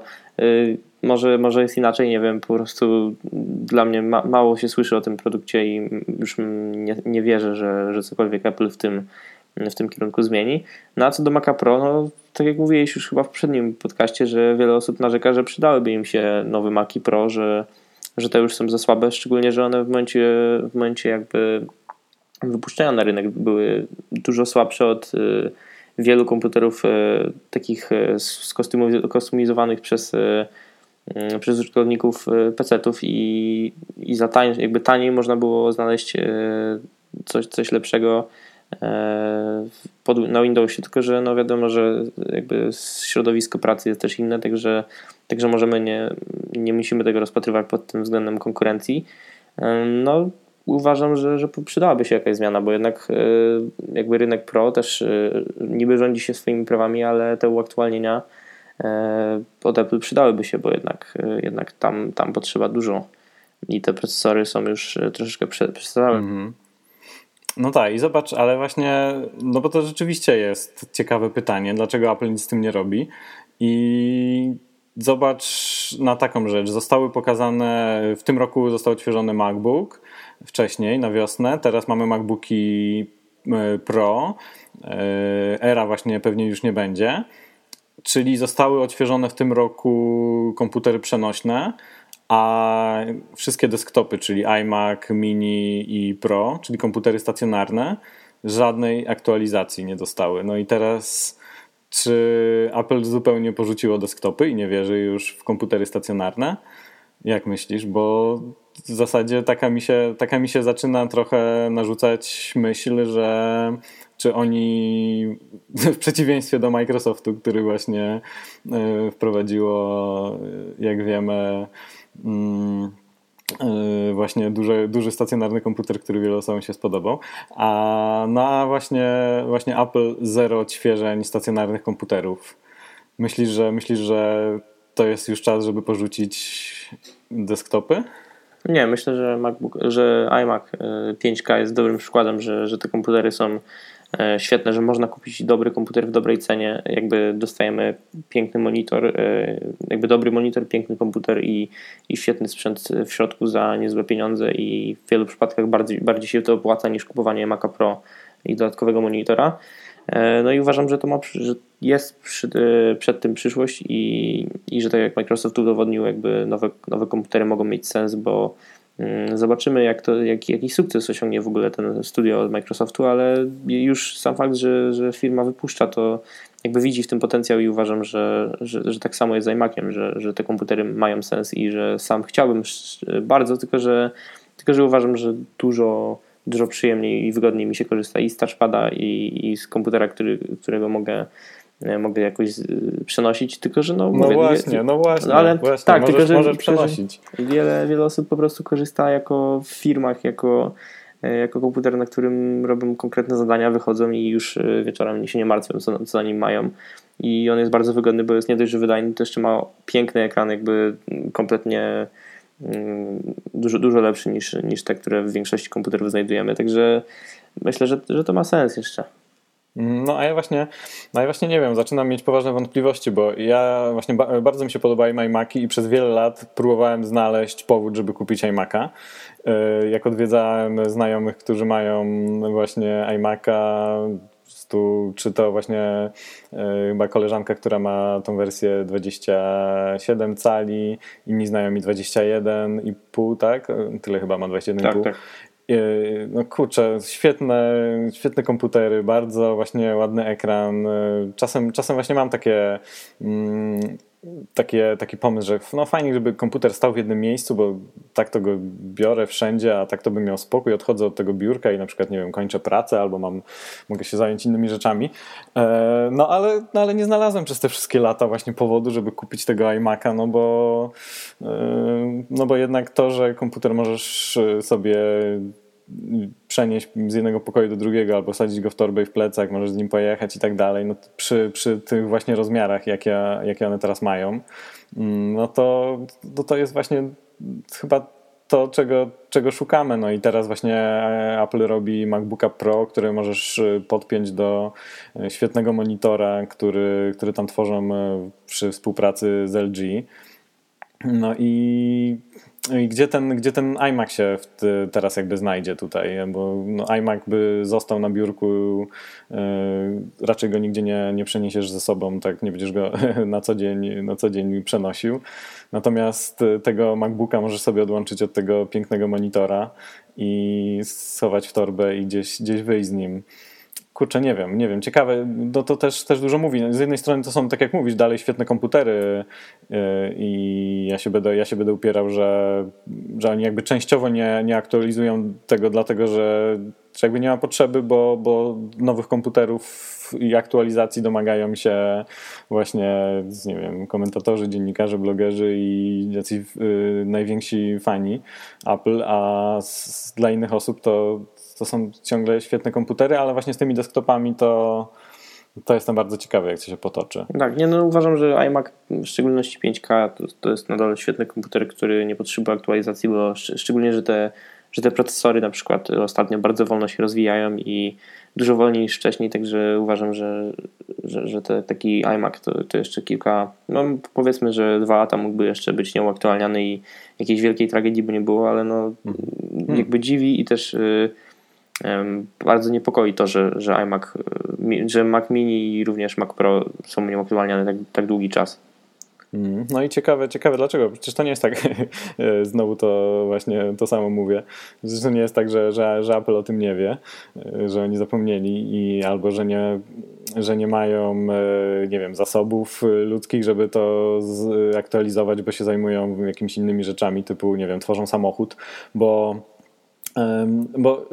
Może, może jest inaczej, nie wiem, po prostu dla mnie ma, mało się słyszy o tym produkcie i już nie, nie wierzę, że, że cokolwiek Apple w tym, w tym kierunku zmieni. No a co do Maca Pro, no tak jak mówiłeś już chyba w poprzednim podcaście, że wiele osób narzeka, że przydałyby im się nowe Maci Pro, że, że te już są za słabe, szczególnie, że one w momencie, w momencie jakby wypuszczenia na rynek były dużo słabsze od y, wielu komputerów y, takich y, skustomizowanych przez, przez użytkowników PC-ów i, i za tań, jakby taniej można było znaleźć coś, coś lepszego pod, na Windowsie, tylko że no wiadomo, że jakby środowisko pracy jest też inne, także, także możemy nie, nie musimy tego rozpatrywać pod tym względem konkurencji. No, uważam, że, że przydałaby się jakaś zmiana, bo jednak e, jakby rynek pro też e, niby rządzi się swoimi prawami, ale te uaktualnienia e, od Apple przydałyby się, bo jednak, jednak tam, tam potrzeba dużo i te procesory są już troszeczkę przestarzałe. Mm -hmm. No tak, i zobacz, ale właśnie, no bo to rzeczywiście jest ciekawe pytanie, dlaczego Apple nic z tym nie robi. I zobacz na taką rzecz. Zostały pokazane, w tym roku został odświeżony MacBook, wcześniej na wiosnę. Teraz mamy MacBooki e, Pro. E, era właśnie pewnie już nie będzie. Czyli zostały odświeżone w tym roku komputery przenośne, a wszystkie desktopy, czyli iMac, Mini i Pro, czyli komputery stacjonarne, żadnej aktualizacji nie dostały. No i teraz czy Apple zupełnie porzuciło desktopy i nie wierzy już w komputery stacjonarne? Jak myślisz? Bo w zasadzie taka mi, się, taka mi się zaczyna trochę narzucać myśl, że czy oni w przeciwieństwie do Microsoftu, który właśnie e, wprowadziło, jak wiemy, mm, właśnie duży, duży stacjonarny komputer, który wielu osobom się spodobał. A na właśnie, właśnie Apple zero odświeżeń stacjonarnych komputerów. Myślisz, że myślisz, że to jest już czas, żeby porzucić desktopy? Nie, myślę, że MacBook, że iMac 5K jest dobrym przykładem, że, że te komputery są E, świetne, że można kupić dobry komputer w dobrej cenie. Jakby dostajemy piękny monitor, e, jakby dobry monitor, piękny komputer i, i świetny sprzęt w środku za niezłe pieniądze i w wielu przypadkach bardziej, bardziej się to opłaca niż kupowanie Maca Pro i dodatkowego monitora. E, no i uważam, że to ma, że jest przy, przed tym przyszłość i, i że tak jak Microsoft udowodnił, jakby nowe, nowe komputery mogą mieć sens, bo Mm, zobaczymy, jak to, jak, jaki sukces osiągnie w ogóle ten studio od Microsoftu, ale już sam fakt, że, że firma wypuszcza to, jakby widzi w tym potencjał i uważam, że, że, że tak samo jest z iMaciem, że, że te komputery mają sens i że sam chciałbym bardzo, tylko że, tylko że uważam, że dużo, dużo przyjemniej i wygodniej mi się korzysta i z touchpada i, i z komputera, który, którego mogę mogę jakoś przenosić, tylko że no, no mówię, właśnie, no właśnie, no ale właśnie, tak, możesz, tylko że możesz przenosić. Wiele, wiele osób po prostu korzysta jako w firmach, jako, e, jako komputer, na którym robią konkretne zadania, wychodzą i już e, wieczorem się nie martwią, co, co na nim mają. I on jest bardzo wygodny, bo jest nie dość, że wydajny, to jeszcze ma piękny ekran, jakby kompletnie mm, dużo, dużo lepszy niż, niż te, które w większości komputerów znajdujemy. Także myślę, że, że to ma sens jeszcze. No a ja właśnie, no ja właśnie nie wiem, zaczynam mieć poważne wątpliwości, bo ja właśnie ba bardzo mi się podobają iMaki i przez wiele lat próbowałem znaleźć powód, żeby kupić iMaka. E, jak odwiedzałem znajomych, którzy mają właśnie iMaka, tu, czy to właśnie e, chyba koleżanka, która ma tą wersję 27 cali, inni znajomi 21,5, tak? Tyle chyba ma 21,5. Tak, tak. E, no kurczę, świetne, świetne komputery, bardzo właśnie ładny ekran. E, czasem, czasem właśnie mam takie, mm, takie, taki pomysł, że no fajnie, żeby komputer stał w jednym miejscu, bo tak to go biorę wszędzie, a tak to bym miał spokój, odchodzę od tego biurka i na przykład, nie wiem, kończę pracę albo mam, mogę się zająć innymi rzeczami. E, no ale, no ale nie znalazłem przez te wszystkie lata właśnie powodu, żeby kupić tego iMac'a, no bo, no bo jednak to, że komputer możesz sobie przenieść z jednego pokoju do drugiego albo sadzić go w torbę i w plecak, możesz z nim pojechać i tak dalej, no przy, przy tych właśnie rozmiarach, jakie, jakie one teraz mają, mm, no to, to, to jest właśnie chyba to, czego, czego szukamy. No i teraz właśnie e, Apple robi MacBooka Pro, który możesz e, podpiąć do e, świetnego monitora, który, który tam tworzą przy współpracy z LG. No i i gdzie ten, gdzie ten iMac się teraz jakby znajdzie tutaj? Bo no, iMac by został na biurku, yy, raczej go nigdzie nie, nie przeniesiesz ze sobą, tak nie będziesz go na co, dzień, na co dzień przenosił. Natomiast tego MacBooka możesz sobie odłączyć od tego pięknego monitora i schować w torbę i gdzieś, gdzieś wyjść z nim. Kurczę, nie wiem, nie wiem, ciekawe, no to też, też dużo mówi. Z jednej strony to są, tak jak mówisz, dalej świetne komputery yy, i ja się będę, ja się będę upierał, że, że oni jakby częściowo nie, nie aktualizują tego, dlatego że, że jakby nie ma potrzeby, bo, bo nowych komputerów i aktualizacji domagają się właśnie, nie wiem, komentatorzy, dziennikarze, blogerzy i jacyś yy, najwięksi fani Apple, a z, dla innych osób to to są ciągle świetne komputery, ale właśnie z tymi desktopami to, to jestem bardzo ciekawy, jak to się potoczy. Tak, nie, no uważam, że iMac, w szczególności 5K, to, to jest nadal świetny komputer, który nie potrzebuje aktualizacji, bo szcz szczególnie, że te, że te procesory na przykład ostatnio bardzo wolno się rozwijają i dużo wolniej niż wcześniej, także uważam, że, że, że te, taki iMac to, to jeszcze kilka, no powiedzmy, że dwa lata mógłby jeszcze być nieuaktualniany i jakiejś wielkiej tragedii by nie było, ale no hmm. jakby dziwi i też... Yy, bardzo niepokoi to, że, że iMac, e, że Mac Mini i również Mac Pro są nieaktualniane tak, tak długi czas. Mm, no i ciekawe, ciekawe dlaczego. Przecież to nie jest tak, e, znowu to właśnie to samo mówię. Zresztą nie jest tak, że, że, że Apple o tym nie wie, e, że oni zapomnieli i albo że nie, że nie mają, nie wiem, zasobów ludzkich, żeby to aktualizować, bo się zajmują jakimiś innymi rzeczami, typu, nie wiem, tworzą samochód, bo bo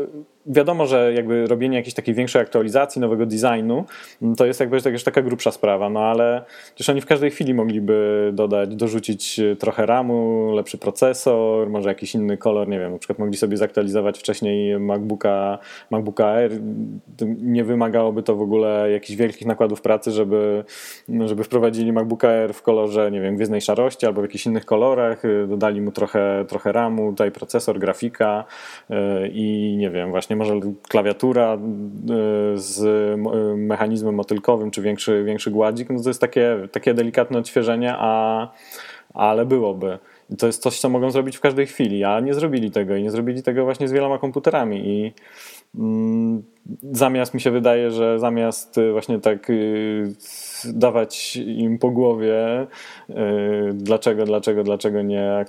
wiadomo, że jakby robienie jakiejś takiej większej aktualizacji, nowego designu, mm, to jest jakby jakaś taka grubsza sprawa, no ale też oni w każdej chwili mogliby dodać, dorzucić trochę RAMu, lepszy procesor, może jakiś inny kolor, nie wiem, na przykład mogli sobie zaktualizować wcześniej MacBooka, MacBooka Air, nie wymagałoby to w ogóle jakichś wielkich nakładów pracy, żeby, żeby wprowadzili MacBooka Air w kolorze, nie wiem, gwiezdnej szarości albo w jakichś innych kolorach, dodali mu trochę, trochę RAMu, tutaj procesor, grafika y, i nie wiem, właśnie może klawiatura y, z mechanizmem motylkowym, czy większy, większy gładzik, no to jest takie, takie delikatne odświeżenie, a, ale byłoby. I to jest coś, co mogą zrobić w każdej chwili, a nie zrobili tego i nie zrobili tego właśnie z wieloma komputerami i mm, zamiast mi się wydaje, że zamiast y, właśnie tak dawać im po głowie, y, dlaczego, dlaczego, dlaczego nie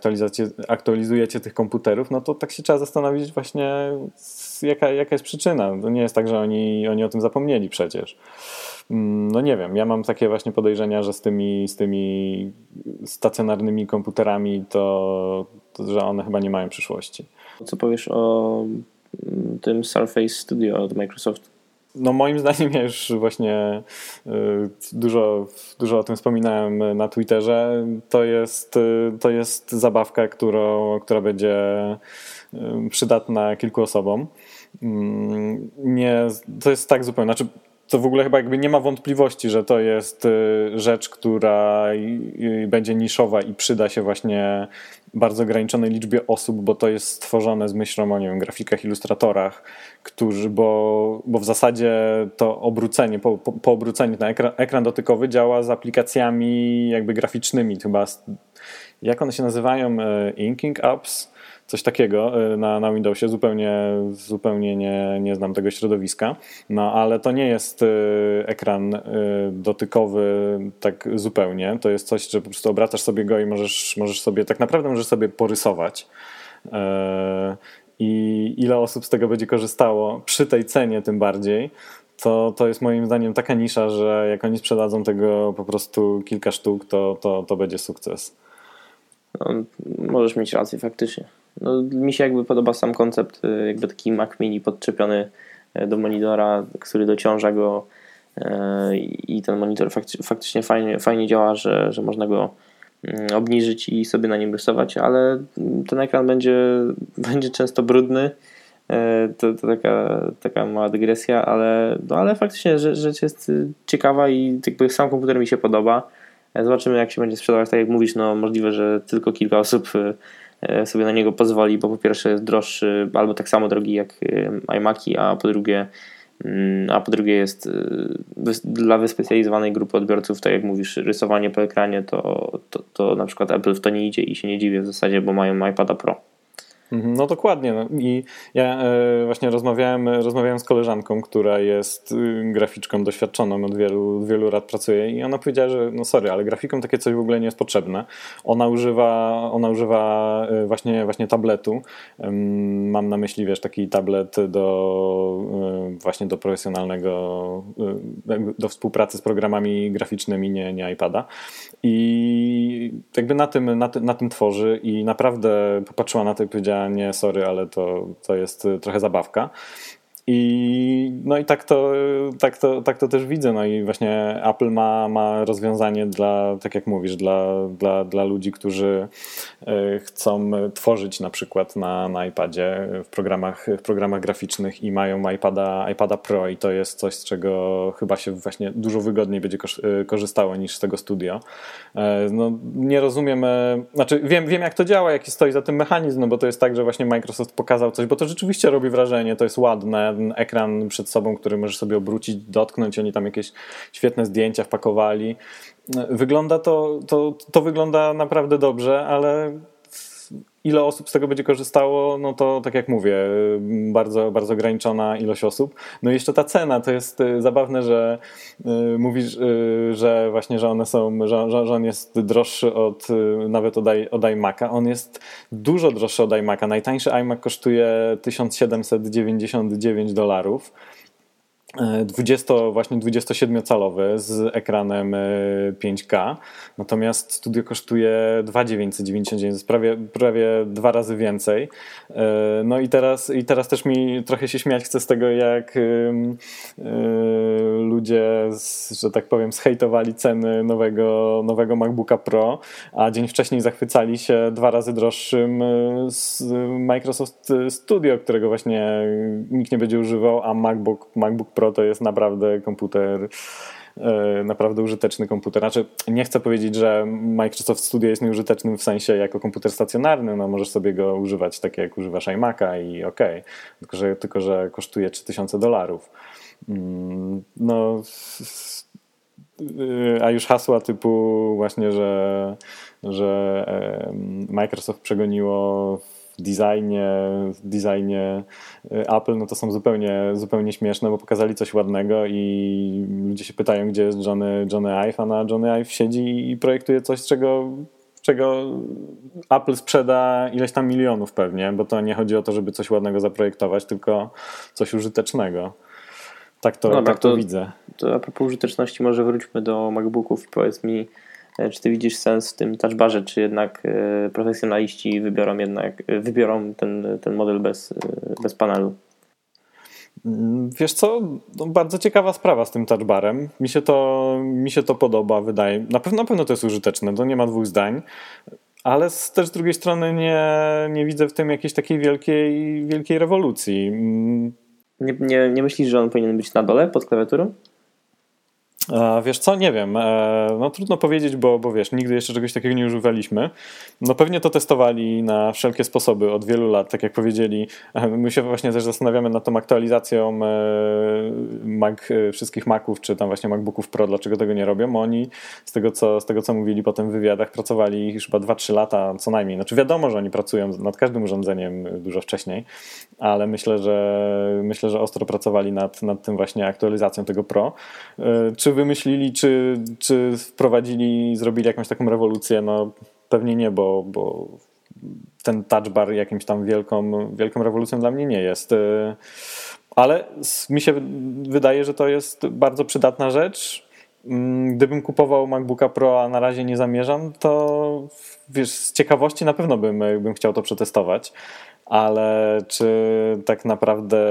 aktualizujecie tych komputerów, no to tak się trzeba zastanowić właśnie, jaka, jaka jest przyczyna. To nie jest tak, że oni, oni o tym zapomnieli przecież. Mm, no nie wiem, ja mam takie właśnie podejrzenia, że z tymi, z tymi stacjonarnymi komputerami to, to że one chyba nie mają przyszłości. Co powiesz o tym Surface Studio od Microsoft? No moim zdaniem ja już właśnie y, dużo, dużo o tym wspominałem na Twitterze. To jest, y, to jest zabawka, którą, która będzie y, przydatna kilku osobom. Mm, nie, to jest tak zupełnie, znaczy to w ogóle chyba jakby nie ma wątpliwości, że to jest rzecz, która będzie niszowa i przyda się właśnie bardzo ograniczonej liczbie osób, bo to jest stworzone z myślą o nie wiem, grafikach, ilustratorach, którzy, bo, bo w zasadzie to obrócenie, po, po, po obróceniu na ekran, ekran dotykowy działa z aplikacjami jakby graficznymi, chyba jak one się nazywają? Y, inking apps? Coś takiego y, na, na Windowsie. Zupełnie, zupełnie nie, nie znam tego środowiska. No ale to nie jest y, ekran y, dotykowy tak zupełnie. To jest coś, że po prostu obracasz sobie go i możesz, możesz sobie, tak naprawdę możesz sobie porysować. I ile osób z tego będzie korzystało przy tej cenie tym bardziej, to, to jest moim zdaniem taka nisza, że jak oni sprzedadzą tego po prostu kilka sztuk, to, to, to będzie sukces. No, możesz mieć rację faktycznie. No, mi się jakby podoba sam koncept, y, jakby taki Mac Mini podczepiony e, do monitora, który dociąża go e, i ten monitor faktycznie fajnie, fajnie działa, że, że można go mm, obniżyć i sobie na nim rysować, ale ten ekran będzie, będzie często brudny. E, to, to taka, taka mała dygresja, ale, no, ale faktycznie rzecz jest ciekawa i jakby sam komputer mi się podoba. Zobaczymy, jak się będzie sprzedawać. Tak jak mówisz, no możliwe, że tylko kilka osób E, sobie na niego pozwoli, bo po pierwsze jest droższy albo tak samo drogi jak e, iMaki, a po drugie mm, a po drugie jest e, dla wyspecjalizowanej grupy odbiorców, tak jak mówisz, rysowanie po ekranie, to, to, to na przykład Apple w to nie idzie i się nie dziwię w zasadzie, bo mają iPada Pro. Mhm, no dokładnie. No. I ja e, właśnie rozmawiałem, rozmawiałem z koleżanką, która jest y, graficzką doświadczoną, od wielu, wielu lat pracuje i ona powiedziała, że no sorry, ale grafikom takie coś w ogóle nie jest potrzebne. Ona używa, ona używa e, właśnie, właśnie tabletu. Mam na myśli, wiesz, taki tablet do e, właśnie do profesjonalnego, do współpracy z programami graficznymi, nie, nie iPada. I jakby na tym, na, ty, na tym tworzy i naprawdę popatrzyła na to i powiedziała, nie, sorry, ale to, to jest trochę zabawka. I, no i tak to, tak, to, tak to też widzę. No i właśnie Apple ma, ma rozwiązanie dla, tak jak mówisz, dla, dla, dla ludzi, którzy e, chcą tworzyć na przykład na, na iPadzie w programach, w programach graficznych i mają iPada, iPada Pro i to jest coś, z czego chyba się właśnie dużo wygodniej będzie e, korzystało niż z tego studio. E, no, nie rozumiem, znaczy wiem, wiem jak to działa, jaki stoi za tym mechanizm, no bo to jest tak, że właśnie Microsoft pokazał coś, bo to rzeczywiście robi wrażenie, to jest ładne, ekran przed sobą, który możesz sobie obrócić, dotknąć. Oni tam jakieś świetne zdjęcia wpakowali. Wygląda to, to, to wygląda naprawdę dobrze, ale ile osób z tego będzie korzystało, no to tak jak mówię, bardzo, bardzo ograniczona ilość osób. No i jeszcze ta cena, to jest y, zabawne, że y, mówisz, y, że właśnie, że one są, że, że on jest droższy od nawet od, od iMac'a. On jest dużo droższy od iMac'a. Najtańszy iMac kosztuje 1799 dolarów 20, właśnie 27-calowy z ekranem 5K, natomiast studio kosztuje 2,999, jest prawie, prawie dwa razy więcej. No i teraz, i teraz też mi trochę się śmiać chcę z tego, jak ludzie, że tak powiem, zhejtowali ceny nowego, nowego MacBooka Pro, a dzień wcześniej zachwycali się dwa razy droższym Microsoft Studio, którego właśnie nikt nie będzie używał, a MacBook, MacBook Pro to jest naprawdę komputer e, naprawdę użyteczny komputer. Znaczy, nie chcę powiedzieć, że Microsoft Studio jest nieużytecznym w sensie jako komputer stacjonarny, no możesz sobie go używać tak jak używasz iMac'a i ok, tylko że, tylko że kosztuje 3000 dolarów. Mm, no, a już hasła typu właśnie, że, że Microsoft przegoniło designie, designie y, Apple, no to są zupełnie, zupełnie śmieszne, bo pokazali coś ładnego i ludzie się pytają, gdzie jest Johnny, Johnny Ive, a na Johnny Ive siedzi i projektuje coś, czego czego Apple sprzeda ileś tam milionów pewnie, bo to nie chodzi o to, żeby coś ładnego zaprojektować, tylko coś użytecznego. Tak to, no, tak to, to widzę. To a propos użyteczności, może wróćmy do MacBooków. Powiedz mi, czy ty widzisz sens w tym touchbarze, czy jednak e, profesjonaliści wybiorą jednak e, wybiorą ten, ten model bez, bez panelu? Mm, wiesz co, no bardzo ciekawa sprawa z tym touchbarem. Mi się to, mi się to podoba, wydaje. Na pewno, na pewno to jest użyteczne, to nie ma dwóch zdań. Ale z, też z drugiej strony nie, nie widzę w tym jakiejś takiej wielkiej, wielkiej rewolucji. Mm. Nie, nie, nie myślisz, że on powinien być na dole pod klawiaturą? Wiesz co, nie wiem. E, no trudno powiedzieć, bo, bo wiesz, nigdy jeszcze czegoś takiego nie używaliśmy. No pewnie to testowali na wszelkie sposoby od wielu lat, tak jak powiedzieli. E, my się właśnie też zastanawiamy nad tą aktualizacją e, Mac, wszystkich Maców, czy tam właśnie MacBooków Pro, dlaczego tego nie robią. Oni z tego, co, z tego, co mówili potem w wywiadach, pracowali już chyba 2-3 lata co najmniej. Znaczy wiadomo, że oni pracują nad każdym urządzeniem dużo wcześniej, ale myślę, że myślę, że ostro pracowali nad, nad tym właśnie aktualizacją tego Pro. Czy wymyślili, czy, czy wprowadzili, zrobili jakąś taką rewolucję, no pewnie nie, bo, bo ten touch bar jakimś tam wielką, wielką rewolucją dla mnie nie jest. Y, ale mi się wydaje, że to jest bardzo przydatna rzecz. Mm, gdybym kupował MacBooka Pro, a na razie nie zamierzam, to wiesz, z ciekawości na pewno bym, bym chciał to przetestować ale czy tak naprawdę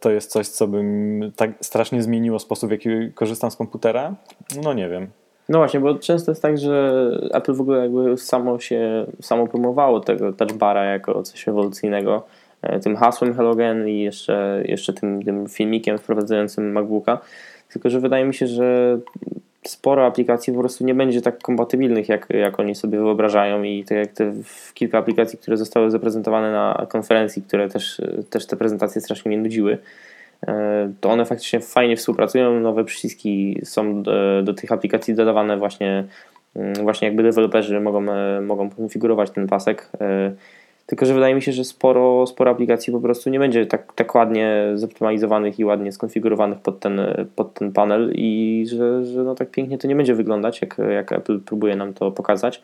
to jest coś, co bym tak strasznie zmieniło sposób, w jaki korzystam z komputera? No nie wiem. No właśnie, bo często jest tak, że Apple w ogóle jakby samo się, samo promowało tego touchbara jako coś ewolucyjnego e, tym hasłem Hellogen i jeszcze, jeszcze tym, tym filmikiem wprowadzającym MacBooka. Tylko, że wydaje mi się, że sporo aplikacji po prostu nie będzie tak kompatybilnych, jak, jak oni sobie wyobrażają i tak jak te kilka aplikacji, które zostały zaprezentowane na konferencji, które też, też te prezentacje strasznie mnie nudziły, e, to one faktycznie fajnie współpracują, nowe przyciski są do, do tych aplikacji dodawane właśnie, mm, właśnie jakby deweloperzy mogą, e, mogą konfigurować ten pasek. E, tylko, że wydaje mi się, że sporo, sporo aplikacji po prostu nie będzie tak, tak ładnie zoptymalizowanych i ładnie skonfigurowanych pod ten, pod ten panel i że, że no tak pięknie to nie będzie wyglądać, jak, jak Apple próbuje nam to pokazać.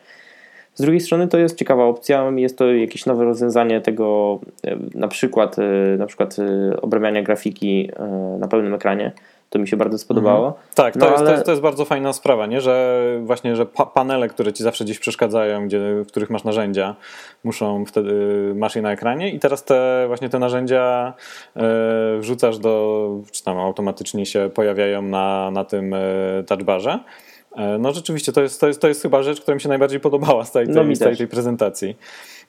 Z drugiej strony to jest ciekawa opcja, jest to jakieś nowe rozwiązanie tego e, na przykład, e, na przykład e, obrabiania grafiki na pełnym ekranie to mi się bardzo spodobało. Mhm. Tak, to, no, jest, ale... to, jest, to, jest, bardzo fajna sprawa, nie? że właśnie, że pa panele, które ci zawsze gdzieś przeszkadzają, gdzie, w których masz narzędzia, muszą wtedy, masz je na ekranie i teraz te właśnie te narzędzia e, wrzucasz do, czy tam automatycznie się pojawiają na, na tym e, touchbarze. E, no rzeczywiście, to jest, to, jest, to jest chyba rzecz, która mi się najbardziej podobała z tej, tej, no, z tej, tej prezentacji.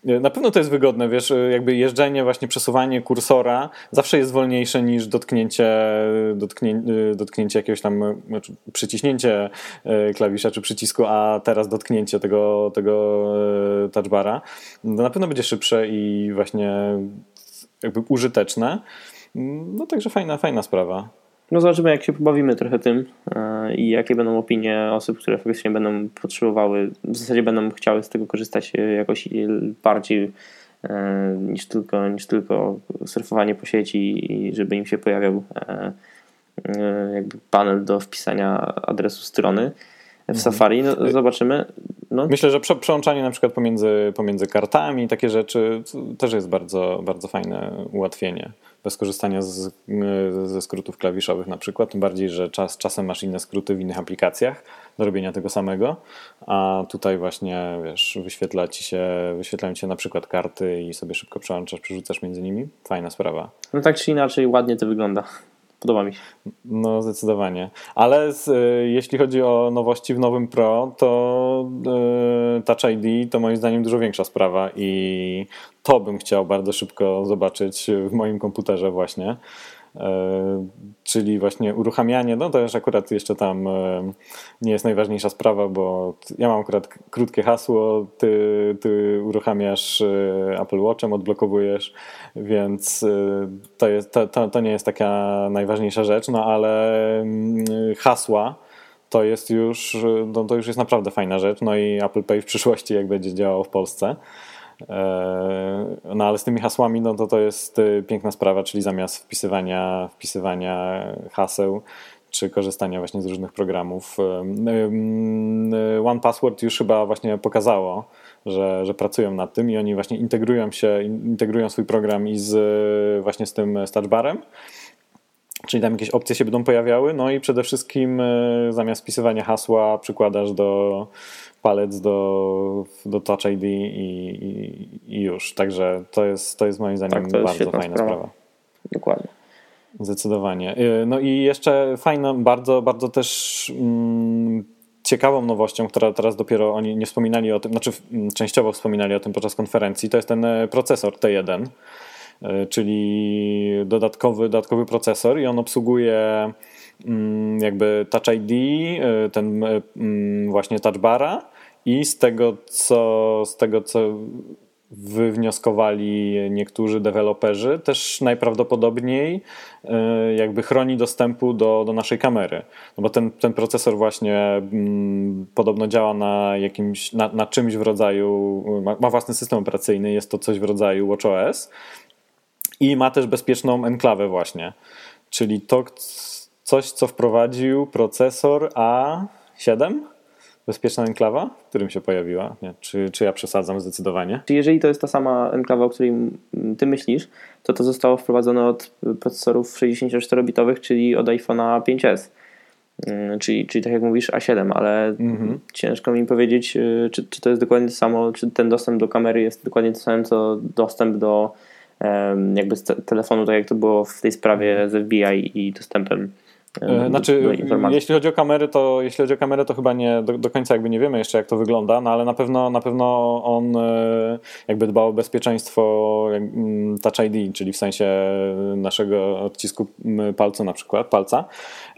Na pewno to jest wygodne, wiesz, jakby jeżdżenie, właśnie przesuwanie kursora zawsze jest wolniejsze niż dotknięcie, dotknię, dotknięcie jakiegoś tam, znaczy przyciśnięcie e, klawisza czy przycisku, a teraz dotknięcie tego, tego e, touchbara. Na pewno będzie szybsze i właśnie jakby użyteczne. No także fajna, fajna sprawa. No zobaczymy, jak się pobawimy trochę tym e, i jakie będą opinie osób, które faktycznie będą potrzebowały, w zasadzie będą chciały z tego korzystać e, jakoś bardziej e, niż tylko, niż tylko surfowanie po sieci i żeby im się pojawiał jakby panel do wpisania adresu strony w mhm. Safari. No, zobaczymy. No. Myślę, że prze, przełączanie na przykład pomiędzy, pomiędzy kartami, takie rzeczy też jest bardzo, bardzo fajne ułatwienie. Bez korzystania z, ze skrótów klawiszowych na przykład, tym bardziej, że czas, czasem masz inne skróty w innych aplikacjach do robienia tego samego, a tutaj właśnie, wiesz, wyświetla ci się, wyświetlają ci się na przykład karty i sobie szybko przełączasz, przerzucasz między nimi. Fajna sprawa. No tak czy inaczej ładnie to wygląda. Podoba mi się. No, zdecydowanie. Ale z, y, jeśli chodzi o nowości w nowym Pro, to y, Touch ID to moim zdaniem dużo większa sprawa i to bym chciał bardzo szybko zobaczyć w moim komputerze właśnie. E, czyli właśnie uruchamianie, no to już akurat jeszcze tam e, nie jest najważniejsza sprawa, bo ja mam akurat krótkie hasło, ty, ty uruchamiasz e, Apple Watchem, odblokowujesz, więc to, jest, to, to, to nie jest taka najważniejsza rzecz, no ale mm, hasła to jest już, no to już jest naprawdę fajna rzecz, no i Apple Pay w przyszłości jak będzie działało w Polsce, no ale z tymi hasłami no to to jest y, piękna sprawa, czyli zamiast wpisywania, wpisywania haseł czy korzystania właśnie z różnych programów. One Password już chyba właśnie pokazało, że, że pracują nad tym i oni właśnie integrują się, integrują swój program i z właśnie z tym touchbarem. Czyli tam jakieś opcje się będą pojawiały, no i przede wszystkim y, zamiast wpisywania hasła przykładasz do palec do, do Touch ID i, i, i, już. Także to jest, to jest moim zdaniem tak, bardzo fajna sprawa. sprawa. Dokładnie. Zdecydowanie. Y, no i jeszcze fajną, bardzo, bardzo też mm, ciekawą nowością, która teraz dopiero oni nie wspominali o tym, znaczy mm, częściowo wspominali o tym podczas konferencji, to jest ten e, procesor T1, y, czyli dodatkowy, dodatkowy procesor i on obsługuje mm, jakby Touch ID, y, ten właśnie touch bara i z tego, co, z tego, co wywnioskowali niektórzy deweloperzy, też najprawdopodobniej e, jakby chroni dostępu do, do naszej kamery. No bo ten, ten procesor właśnie mm, podobno działa na jakimś, na, na czymś w rodzaju, ma, ma, własny system operacyjny, jest to coś w rodzaju WatchOS i ma też bezpieczną enklawę właśnie, czyli to coś, co wprowadził procesor A7 bezpieczna enklawa, w którym się pojawiła? Nie, czy, czy ja przesadzam zdecydowanie? Jeżeli to jest ta sama enklawa, o której ty myślisz, to to zostało wprowadzone od procesorów 64-bitowych, czyli od iPhone'a 5S. Mm, czyli, czyli tak jak mówisz A7, ale mhm. ciężko mi powiedzieć, y, czy, czy to jest dokładnie to samo, czy ten dostęp do kamery jest dokładnie to samo, co dostęp do jakby telefonu, tak jak to było w tej sprawie z FBI i dostępem E, znaczy, jeśli chodzi o kamery, to jeśli chodzi o kamerę, to chyba nie do, do, końca jakby nie wiemy jeszcze, jak to wygląda, no ale na pewno na pewno on e, jakby dbał o bezpieczeństwo Touch ID, czyli w sensie naszego odcisku palca na przykład, palca.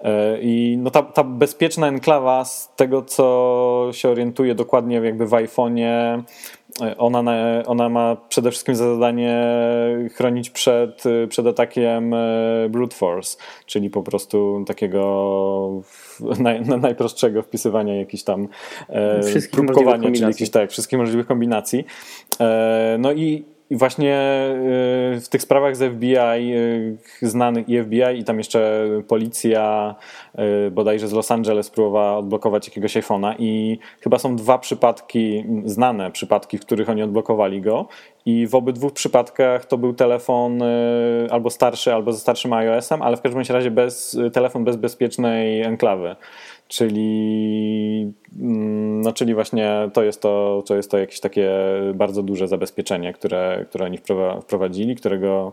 E, I no ta, ta bezpieczna enklawa z tego, co się orientuje dokładnie jakby w iPhone'ie, ona, ona ma przede wszystkim za zadanie chronić przed, przed atakiem e, brute force, czyli po prostu takiego naj, najprostszego wpisywania jakichś tam e, próbkowania, czyli jakichś tak, wszystkich możliwych kombinacji. E, no i i właśnie y, w tych sprawach z FBI, y, znanych i FBI, i tam jeszcze policja y, bodajże z Los Angeles próbowała odblokować jakiegoś iPhone'a, i chyba są dwa przypadki, znane przypadki, w których oni odblokowali go. I w obydwu przypadkach to był telefon albo starszy, albo ze starszym iOS-em, ale w każdym razie bez, telefon bez bezpiecznej enklawy czyli, mm, no, czyli właśnie to jest to, to jest to jakieś takie bardzo duże zabezpieczenie, które, które oni wprowadzili, którego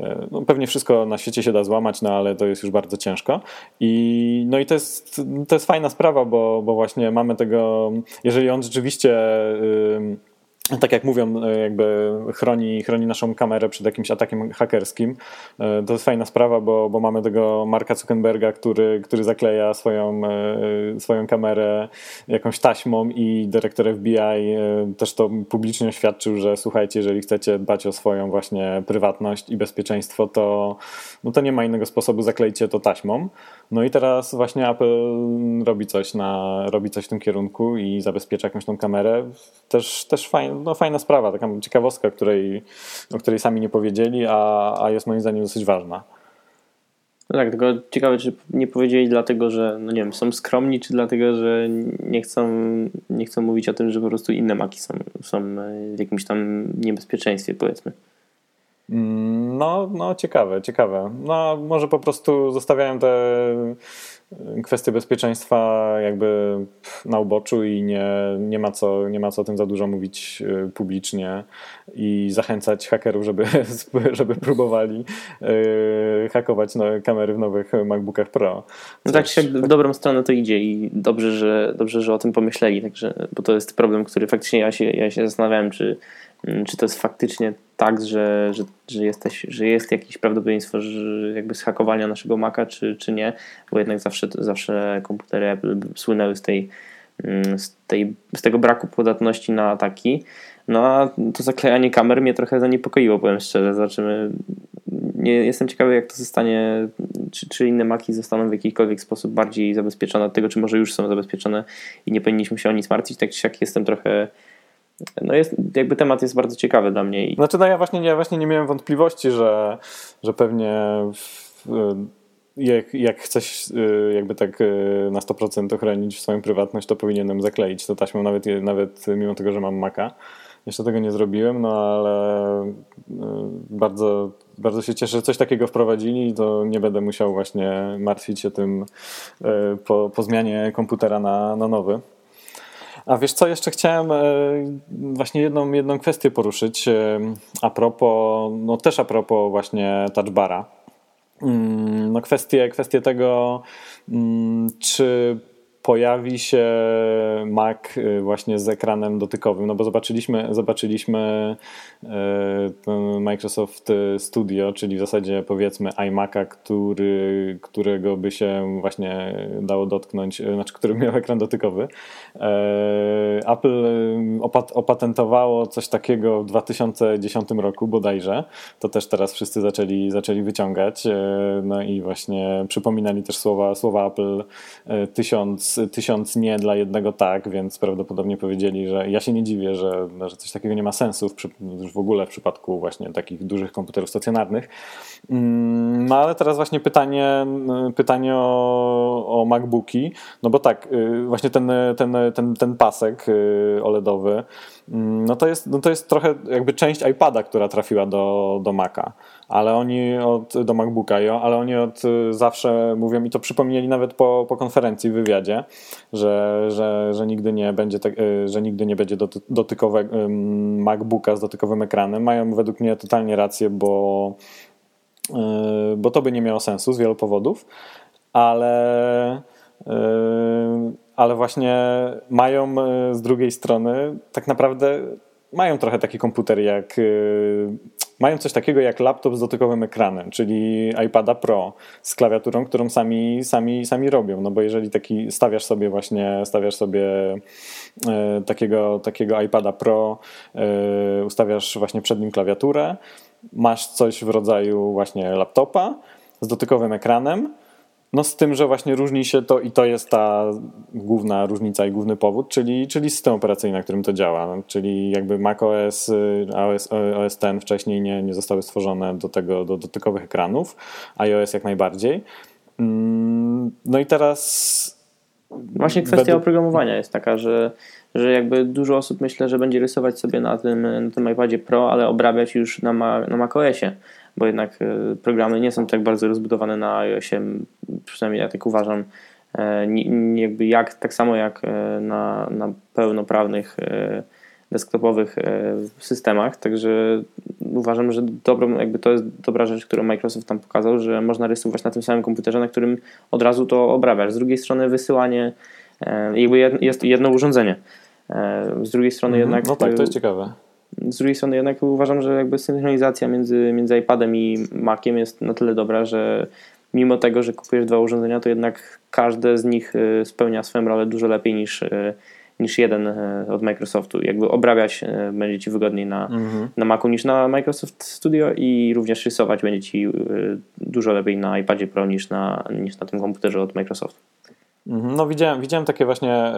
e, no, pewnie wszystko na świecie się da złamać, no ale to jest już bardzo ciężko. I, no i to jest, to jest fajna sprawa, bo, bo właśnie mamy tego, jeżeli on rzeczywiście. Yy, tak jak mówią, e, jakby chroni, chroni naszą kamerę przed jakimś atakiem hakerskim. E, to jest fajna sprawa, bo, bo mamy tego Marka Zuckerberga, który, który zakleja swoją, e, swoją kamerę jakąś taśmą i dyrektor FBI też to publicznie oświadczył, że słuchajcie, jeżeli chcecie dbać o swoją właśnie prywatność i bezpieczeństwo, to, no to nie ma innego sposobu, zaklejcie to taśmą. No i teraz właśnie Apple robi coś, na, robi coś w tym kierunku i zabezpiecza jakąś tą kamerę. Też, też fajnie, no, fajna sprawa, taka ciekawostka, której, o której sami nie powiedzieli, a, a jest moim zdaniem dosyć ważna. No tak, tylko ciekawe, czy nie powiedzieli dlatego, że no nie wiem, są skromni, czy dlatego, że nie chcą, nie chcą mówić o tym, że po prostu inne maki są, są w jakimś tam niebezpieczeństwie, powiedzmy. No, no ciekawe, ciekawe. No, może po prostu zostawiają te kwestie bezpieczeństwa jakby na uboczu i nie, nie, ma co, nie ma co o tym za dużo mówić y, publicznie i zachęcać hakerów, żeby, żeby próbowali yy, hakować no, kamery w nowych MacBookach Pro. No tak, jak w dobrą stronę to idzie i dobrze, że, dobrze, że o tym pomyśleli, także, bo to jest problem, który faktycznie ja się, ja się zastanawiałem, czy czy to jest faktycznie tak, że, że, że, jesteś, że jest jakieś prawdopodobieństwo że jakby zhakowania naszego Maca, czy, czy nie, bo jednak zawsze, zawsze komputery Apple słynęły z, tej, mm, z, tej, z tego braku podatności na ataki. No a to zaklejanie kamer mnie trochę zaniepokoiło, powiem szczerze. Zobaczymy. Nie, jestem ciekawy, jak to zostanie, czy, czy inne maki zostaną w jakikolwiek sposób bardziej zabezpieczone od tego, czy może już są zabezpieczone i nie powinniśmy się o nic martwić. Tak czy siak jestem trochę no jest, jakby temat jest bardzo ciekawy dla mnie. Znaczy, no ja właśnie, ja właśnie nie miałem wątpliwości, że, że pewnie w, jak, jak chcesz y, jakby tak y, na 100% ochronić swoją prywatność, to powinienem zakleić to taśmą, nawet, nawet mimo tego, że mam Maca. Jeszcze tego nie zrobiłem, no ale y, bardzo, bardzo się cieszę, że coś takiego wprowadzili, to nie będę musiał właśnie martwić się tym po, po zmianie komputera na, na nowy. A wiesz co, jeszcze chciałem e, właśnie jedną, jedną kwestię poruszyć e, a propos, no też a propos właśnie touchbara. Mm, no kwestie, kwestie tego, mm, czy pojawi się Mac y, właśnie z ekranem dotykowym, no bo zobaczyliśmy, zobaczyliśmy y, Microsoft Studio, czyli w zasadzie powiedzmy iMac'a, który, którego by się właśnie dało dotknąć, y, znaczy który miał ekran dotykowy. Apple opatentowało coś takiego w 2010 roku bodajże, to też teraz wszyscy zaczęli, zaczęli wyciągać, no i właśnie przypominali też słowa, słowa Apple tysiąc nie dla jednego tak, więc prawdopodobnie powiedzieli, że ja się nie dziwię, że, że coś takiego nie ma sensu w, w ogóle w przypadku właśnie takich dużych komputerów stacjonarnych. Mm, no ale teraz właśnie pytanie, pytanie o, o MacBooki, no bo tak, y, właśnie ten, ten, ten, ten pasek y, OLEDowy, mm, no to jest, no to jest trochę jakby część iPada, która trafiła do, do Maca ale oni od, do MacBooka, ale oni od y, zawsze mówią i to przypomnieli nawet po, po konferencji wywiadzie, że, że, że nigdy nie będzie, te, y, że nigdy nie będzie dotykowego MacBooka z dotykowym ekranem. Mają według mnie totalnie rację, bo, y, bo to by nie miało sensu z wielu powodów, ale ale właśnie mają z drugiej strony tak naprawdę mają trochę taki komputer jak mają coś takiego jak laptop z dotykowym ekranem, czyli iPada Pro z klawiaturą, którą sami, sami, sami robią. No bo jeżeli taki stawiasz sobie właśnie, stawiasz sobie e, takiego, takiego iPada Pro, e, ustawiasz właśnie przed nim klawiaturę, masz coś w rodzaju właśnie laptopa z dotykowym ekranem, no z tym, że właśnie różni się to i to jest ta główna różnica i główny powód, czyli, czyli system operacyjny, na którym to działa. No, czyli jakby macOS, OS, OS X wcześniej nie, nie zostały stworzone do tego, do dotykowych ekranów, iOS jak najbardziej. Mm, no i teraz... Właśnie kwestia według... oprogramowania jest taka, że, że jakby dużo osób myślę, że będzie rysować sobie na tym, na tym iPadzie Pro, ale obrabiać już na, ma, na macOSie bo jednak e, programy nie są tak bardzo rozbudowane na iOSie, przynajmniej ja tak uważam, e, jakby jak, tak samo jak e, na, na pełnoprawnych desktopowych systemach, także uważam, że dobrą, jakby to jest dobra rzecz, którą Microsoft tam pokazał, że można rysować na tym samym komputerze, na którym od razu to obrabiasz. Z drugiej strony wysyłanie, jakby jest jedno urządzenie. Z drugiej strony mhm. jednak... No tak, to jest ciekawe z drugiej strony jednak uważam, że jakby synchronizacja między, między iPadem i Maciem jest na tyle dobra, że mimo tego, że kupujesz dwa urządzenia, to jednak każde z nich y, spełnia swoją rolę dużo lepiej niż, y, niż jeden y, od Microsoftu. Jakby obrabiać będzie Ci wygodniej na, mhm. na Macu niż na Microsoft Studio i również rysować będzie Ci dużo lepiej na iPadzie Pro niż na, niż na tym komputerze od Microsoftu. Mhm. No widziałem, widziałem takie właśnie,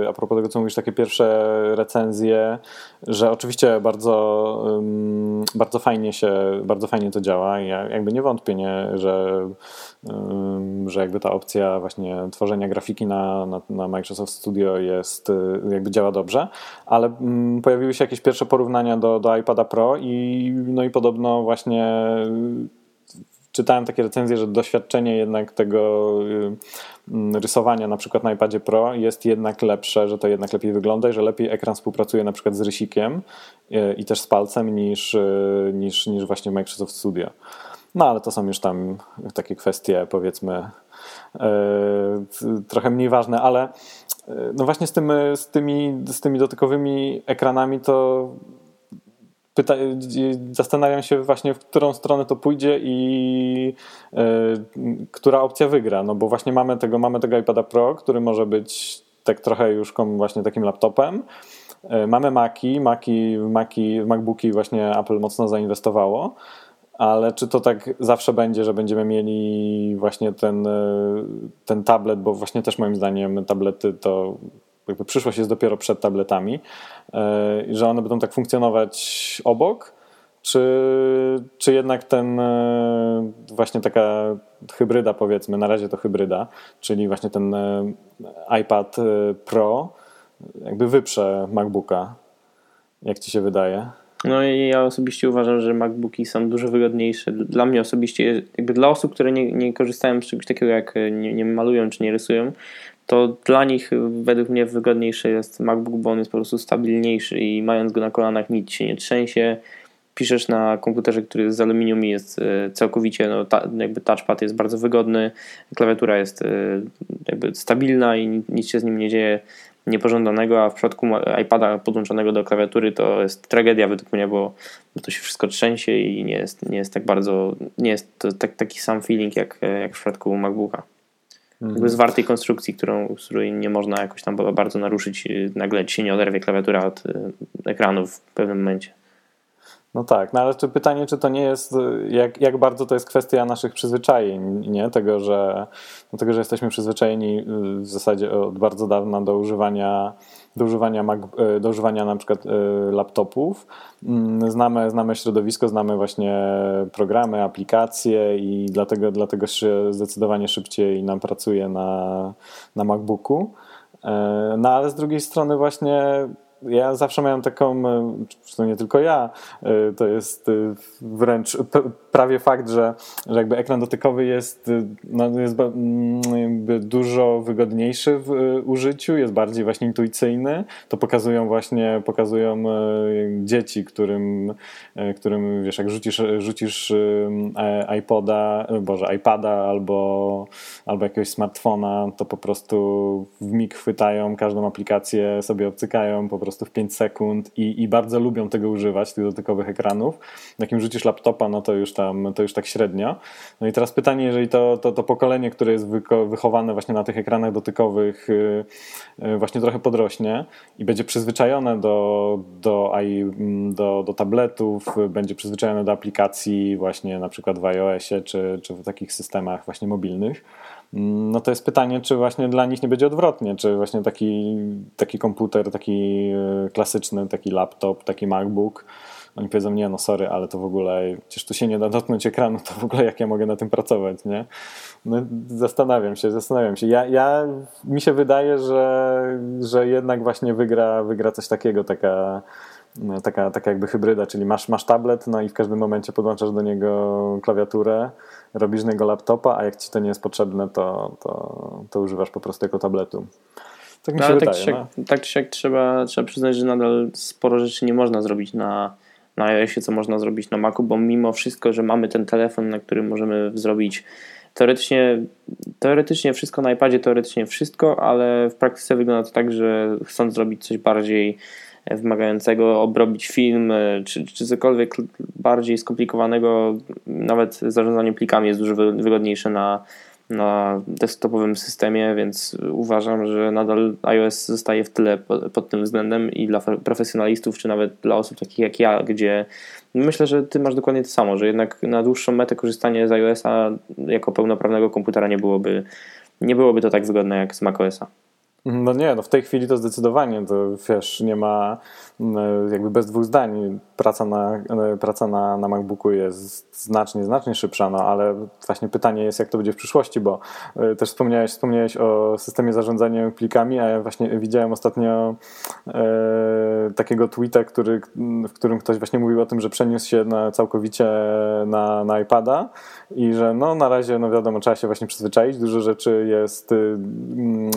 yy, a propos tego, co mówisz, takie pierwsze recenzje, że oczywiście bardzo, bardzo fajnie się, bardzo fajnie to działa i ja jakby nie wątpię, nie, że, że jakby ta opcja właśnie tworzenia grafiki na, na, na Microsoft Studio jest, y, jakby działa dobrze, ale mm, pojawiły się jakieś pierwsze porównania do, do iPada Pro i no i podobno właśnie czytałem takie recenzje, że doświadczenie jednak tego y, rysowania na przykład na iPadzie Pro jest jednak lepsze, że to jednak lepiej wygląda i że lepiej ekran współpracuje na przykład z rysikiem y, i też z palcem niż, y, niż, niż właśnie Microsoft Studio. No ale to są już tam takie kwestie powiedzmy trochę mniej ważne, ale no właśnie z, tym, z, tymi, z tymi dotykowymi ekranami to pyta, zastanawiam się właśnie, w którą stronę to pójdzie i y, która opcja wygra. No bo właśnie mamy tego, mamy tego iPada Pro, który może być tak trochę już właśnie takim laptopem. Y, mamy Maci, Maci, Maci, MacBooki właśnie Apple mocno zainwestowało. Ale czy to tak zawsze będzie, że będziemy mieli właśnie ten, ten tablet, bo właśnie też moim zdaniem tablety to jakby przyszłość jest dopiero przed tabletami, e, że one będą tak funkcjonować obok, czy, czy jednak ten e, właśnie taka hybryda powiedzmy, na razie to hybryda, czyli właśnie ten e, iPad Pro jakby wyprze MacBooka, jak ci się wydaje? No i ja osobiście uważam, że MacBooki są dużo wygodniejsze. Dla mnie osobiście, jakby dla osób, które nie, nie korzystają z czegoś takiego jak nie, nie malują czy nie rysują, to dla nich według mnie wygodniejszy jest MacBook, bo on jest po prostu stabilniejszy i mając go na kolanach nic się nie trzęsie. Piszesz na komputerze, który jest z aluminium i jest e, całkowicie, no, ta, jakby touchpad jest bardzo wygodny, klawiatura jest e, jakby stabilna i nic się z nim nie dzieje niepożądanego, a w przypadku iPada podłączonego do klawiatury to jest tragedia według mnie, bo, to się wszystko trzęsie i nie jest, nie jest tak bardzo, nie jest to tak, taki sam feeling jak, jak w przypadku MacBooka. Mhm. Jakby zwartej konstrukcji, którą, której nie można jakoś tam bardzo naruszyć, y, nagle ci się nie oderwie klawiatura od y, ekranu w pewnym momencie. No tak, no ale czy pytanie, czy to nie jest, jak, jak bardzo to jest kwestia naszych przyzwyczajeń, nie? Tego, że, no tego, że jesteśmy przyzwyczajeni y, w zasadzie od bardzo dawna do używania, do używania, Mac, y, do używania na przykład y, laptopów. Mm, znamy, znamy środowisko, znamy właśnie programy, aplikacje i dlatego, dlatego zdecydowanie szybciej nam pracuje na, na MacBooku. No ale z drugiej strony właśnie ja zawsze miałem taką, e, to nie tylko ja, e, to jest e, wręcz prawie fakt, że, że jakby ekran dotykowy jest, no, jest mm, dużo wygodniejszy w użyciu, jest bardziej właśnie intuicyjny. To pokazują właśnie, pokazują dzieci, którym, którym wiesz, jak rzucisz, rzucisz iPoda, boże, iPada albo, albo jakiegoś smartfona, to po prostu w mig chwytają każdą aplikację, sobie obcykają, po prostu w 5 sekund i, i bardzo lubią tego używać, tych dotykowych ekranów. Jak im rzucisz laptopa, no to już tam, to już tak średnio. No i teraz pytanie, jeżeli to, to, to pokolenie, które jest wychowane właśnie na tych ekranach dotykowych y, y, właśnie trochę podrośnie i będzie przyzwyczajone do, do, do, do tabletów, będzie przyzwyczajone do aplikacji właśnie na przykład w iOSie czy, czy w takich systemach właśnie mobilnych, Mm, no to jest pytanie, czy właśnie dla nich nie będzie odwrotnie, czy właśnie taki, taki komputer, taki e, klasyczny, taki laptop, taki MacBook, oni powiedzą, nie no sorry, ale to w ogóle, przecież tu się nie da dotknąć ekranu, to w ogóle jak ja mogę na tym pracować, nie? No, zastanawiam się, zastanawiam się. Ja, ja, mi się wydaje, że, że jednak właśnie wygra, wygra coś takiego, taka no, taka, taka jakby hybryda, czyli masz, masz tablet, no i w każdym momencie podłączasz do niego klawiaturę, robisz z niego laptopa, a jak ci to nie jest potrzebne, to, to, to używasz po prostu jako tabletu. Tak mi no, się wydaje. Tak czy, siak, no. tak czy trzeba, trzeba przyznać, że nadal sporo rzeczy nie można zrobić na, na iOSie, co można zrobić na Macu, bo mimo wszystko, że mamy ten telefon, na którym możemy zrobić teoretycznie, teoretycznie wszystko na iPadzie, teoretycznie wszystko, ale w praktyce wygląda to tak, że chcąc zrobić coś bardziej wymagającego obrobić film, e, czy, czy cokolwiek bardziej skomplikowanego, nawet zarządzanie plikami jest dużo wygodniejsze na, na desktopowym systemie, więc uważam, że nadal iOS zostaje w tyle pod, tym względem i dla profesjonalistów, czy nawet dla osób takich jak ja, gdzie myślę, że ty masz dokładnie to samo, że jednak na dłuższą metę korzystanie z iOS-a jako pełnoprawnego komputera nie byłoby nie byłoby to tak wygodne jak z macOSa. No nie, no w tej chwili to zdecydowanie, to wiesz, nie ma mm, jakby bez dwóch zdań. Praca na, e, praca na, na MacBooku jest znacznie, znacznie szybsza, no ale właśnie pytanie jest, jak to będzie w przyszłości, bo e, też wspomniałeś, wspomniałeś o systemie zarządzania plikami, a ja właśnie widziałem ostatnio e, takiego tweeta, który, w którym ktoś właśnie mówił o tym, że przeniósł się na, całkowicie na, na iPada i że no na razie, no wiadomo, trzeba się właśnie przyzwyczaić, dużo rzeczy jest, y,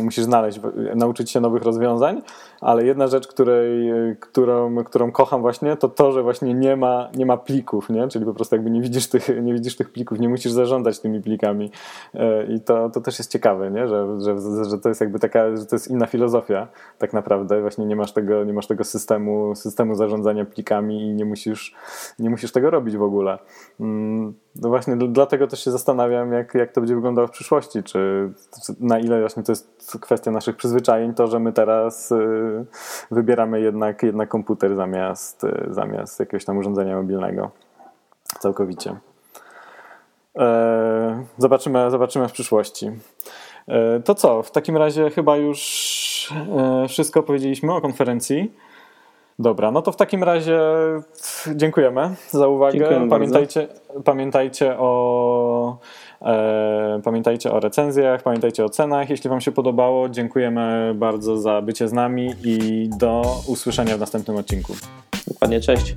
musisz znaleźć nauczyć się nowych rozwiązań, ale jedna rzecz, której, którą, którą kocham właśnie, to to, że właśnie nie ma, nie ma plików, nie? czyli po prostu jakby nie widzisz, tych, nie widzisz tych plików, nie musisz zarządzać tymi plikami e, i to, to też jest ciekawe, nie? Że, że, że to jest jakby taka, że to jest inna filozofia tak naprawdę, właśnie nie masz tego, nie masz tego systemu, systemu zarządzania plikami i nie musisz, nie musisz tego robić w ogóle. Mm, no właśnie dlatego też się zastanawiam, jak, jak to będzie wyglądało w przyszłości, czy na ile właśnie to jest kwestia naszych przyzwyczajeń, to, że my teraz y, wybieramy jednak, jednak komputer zamiast, y, zamiast jakiegoś tam urządzenia mobilnego. Całkowicie. E, zobaczymy, zobaczymy w przyszłości. E, to co? W takim razie chyba już e, wszystko powiedzieliśmy o konferencji. Dobra, no to w takim razie dziękujemy za uwagę. Dziękujemy pamiętajcie, Pamiętajcie o, e, pamiętajcie o recenzjach, pamiętajcie o cenach. Jeśli Wam się podobało, dziękujemy bardzo za bycie z nami i do usłyszenia w następnym odcinku. Dokładnie, cześć.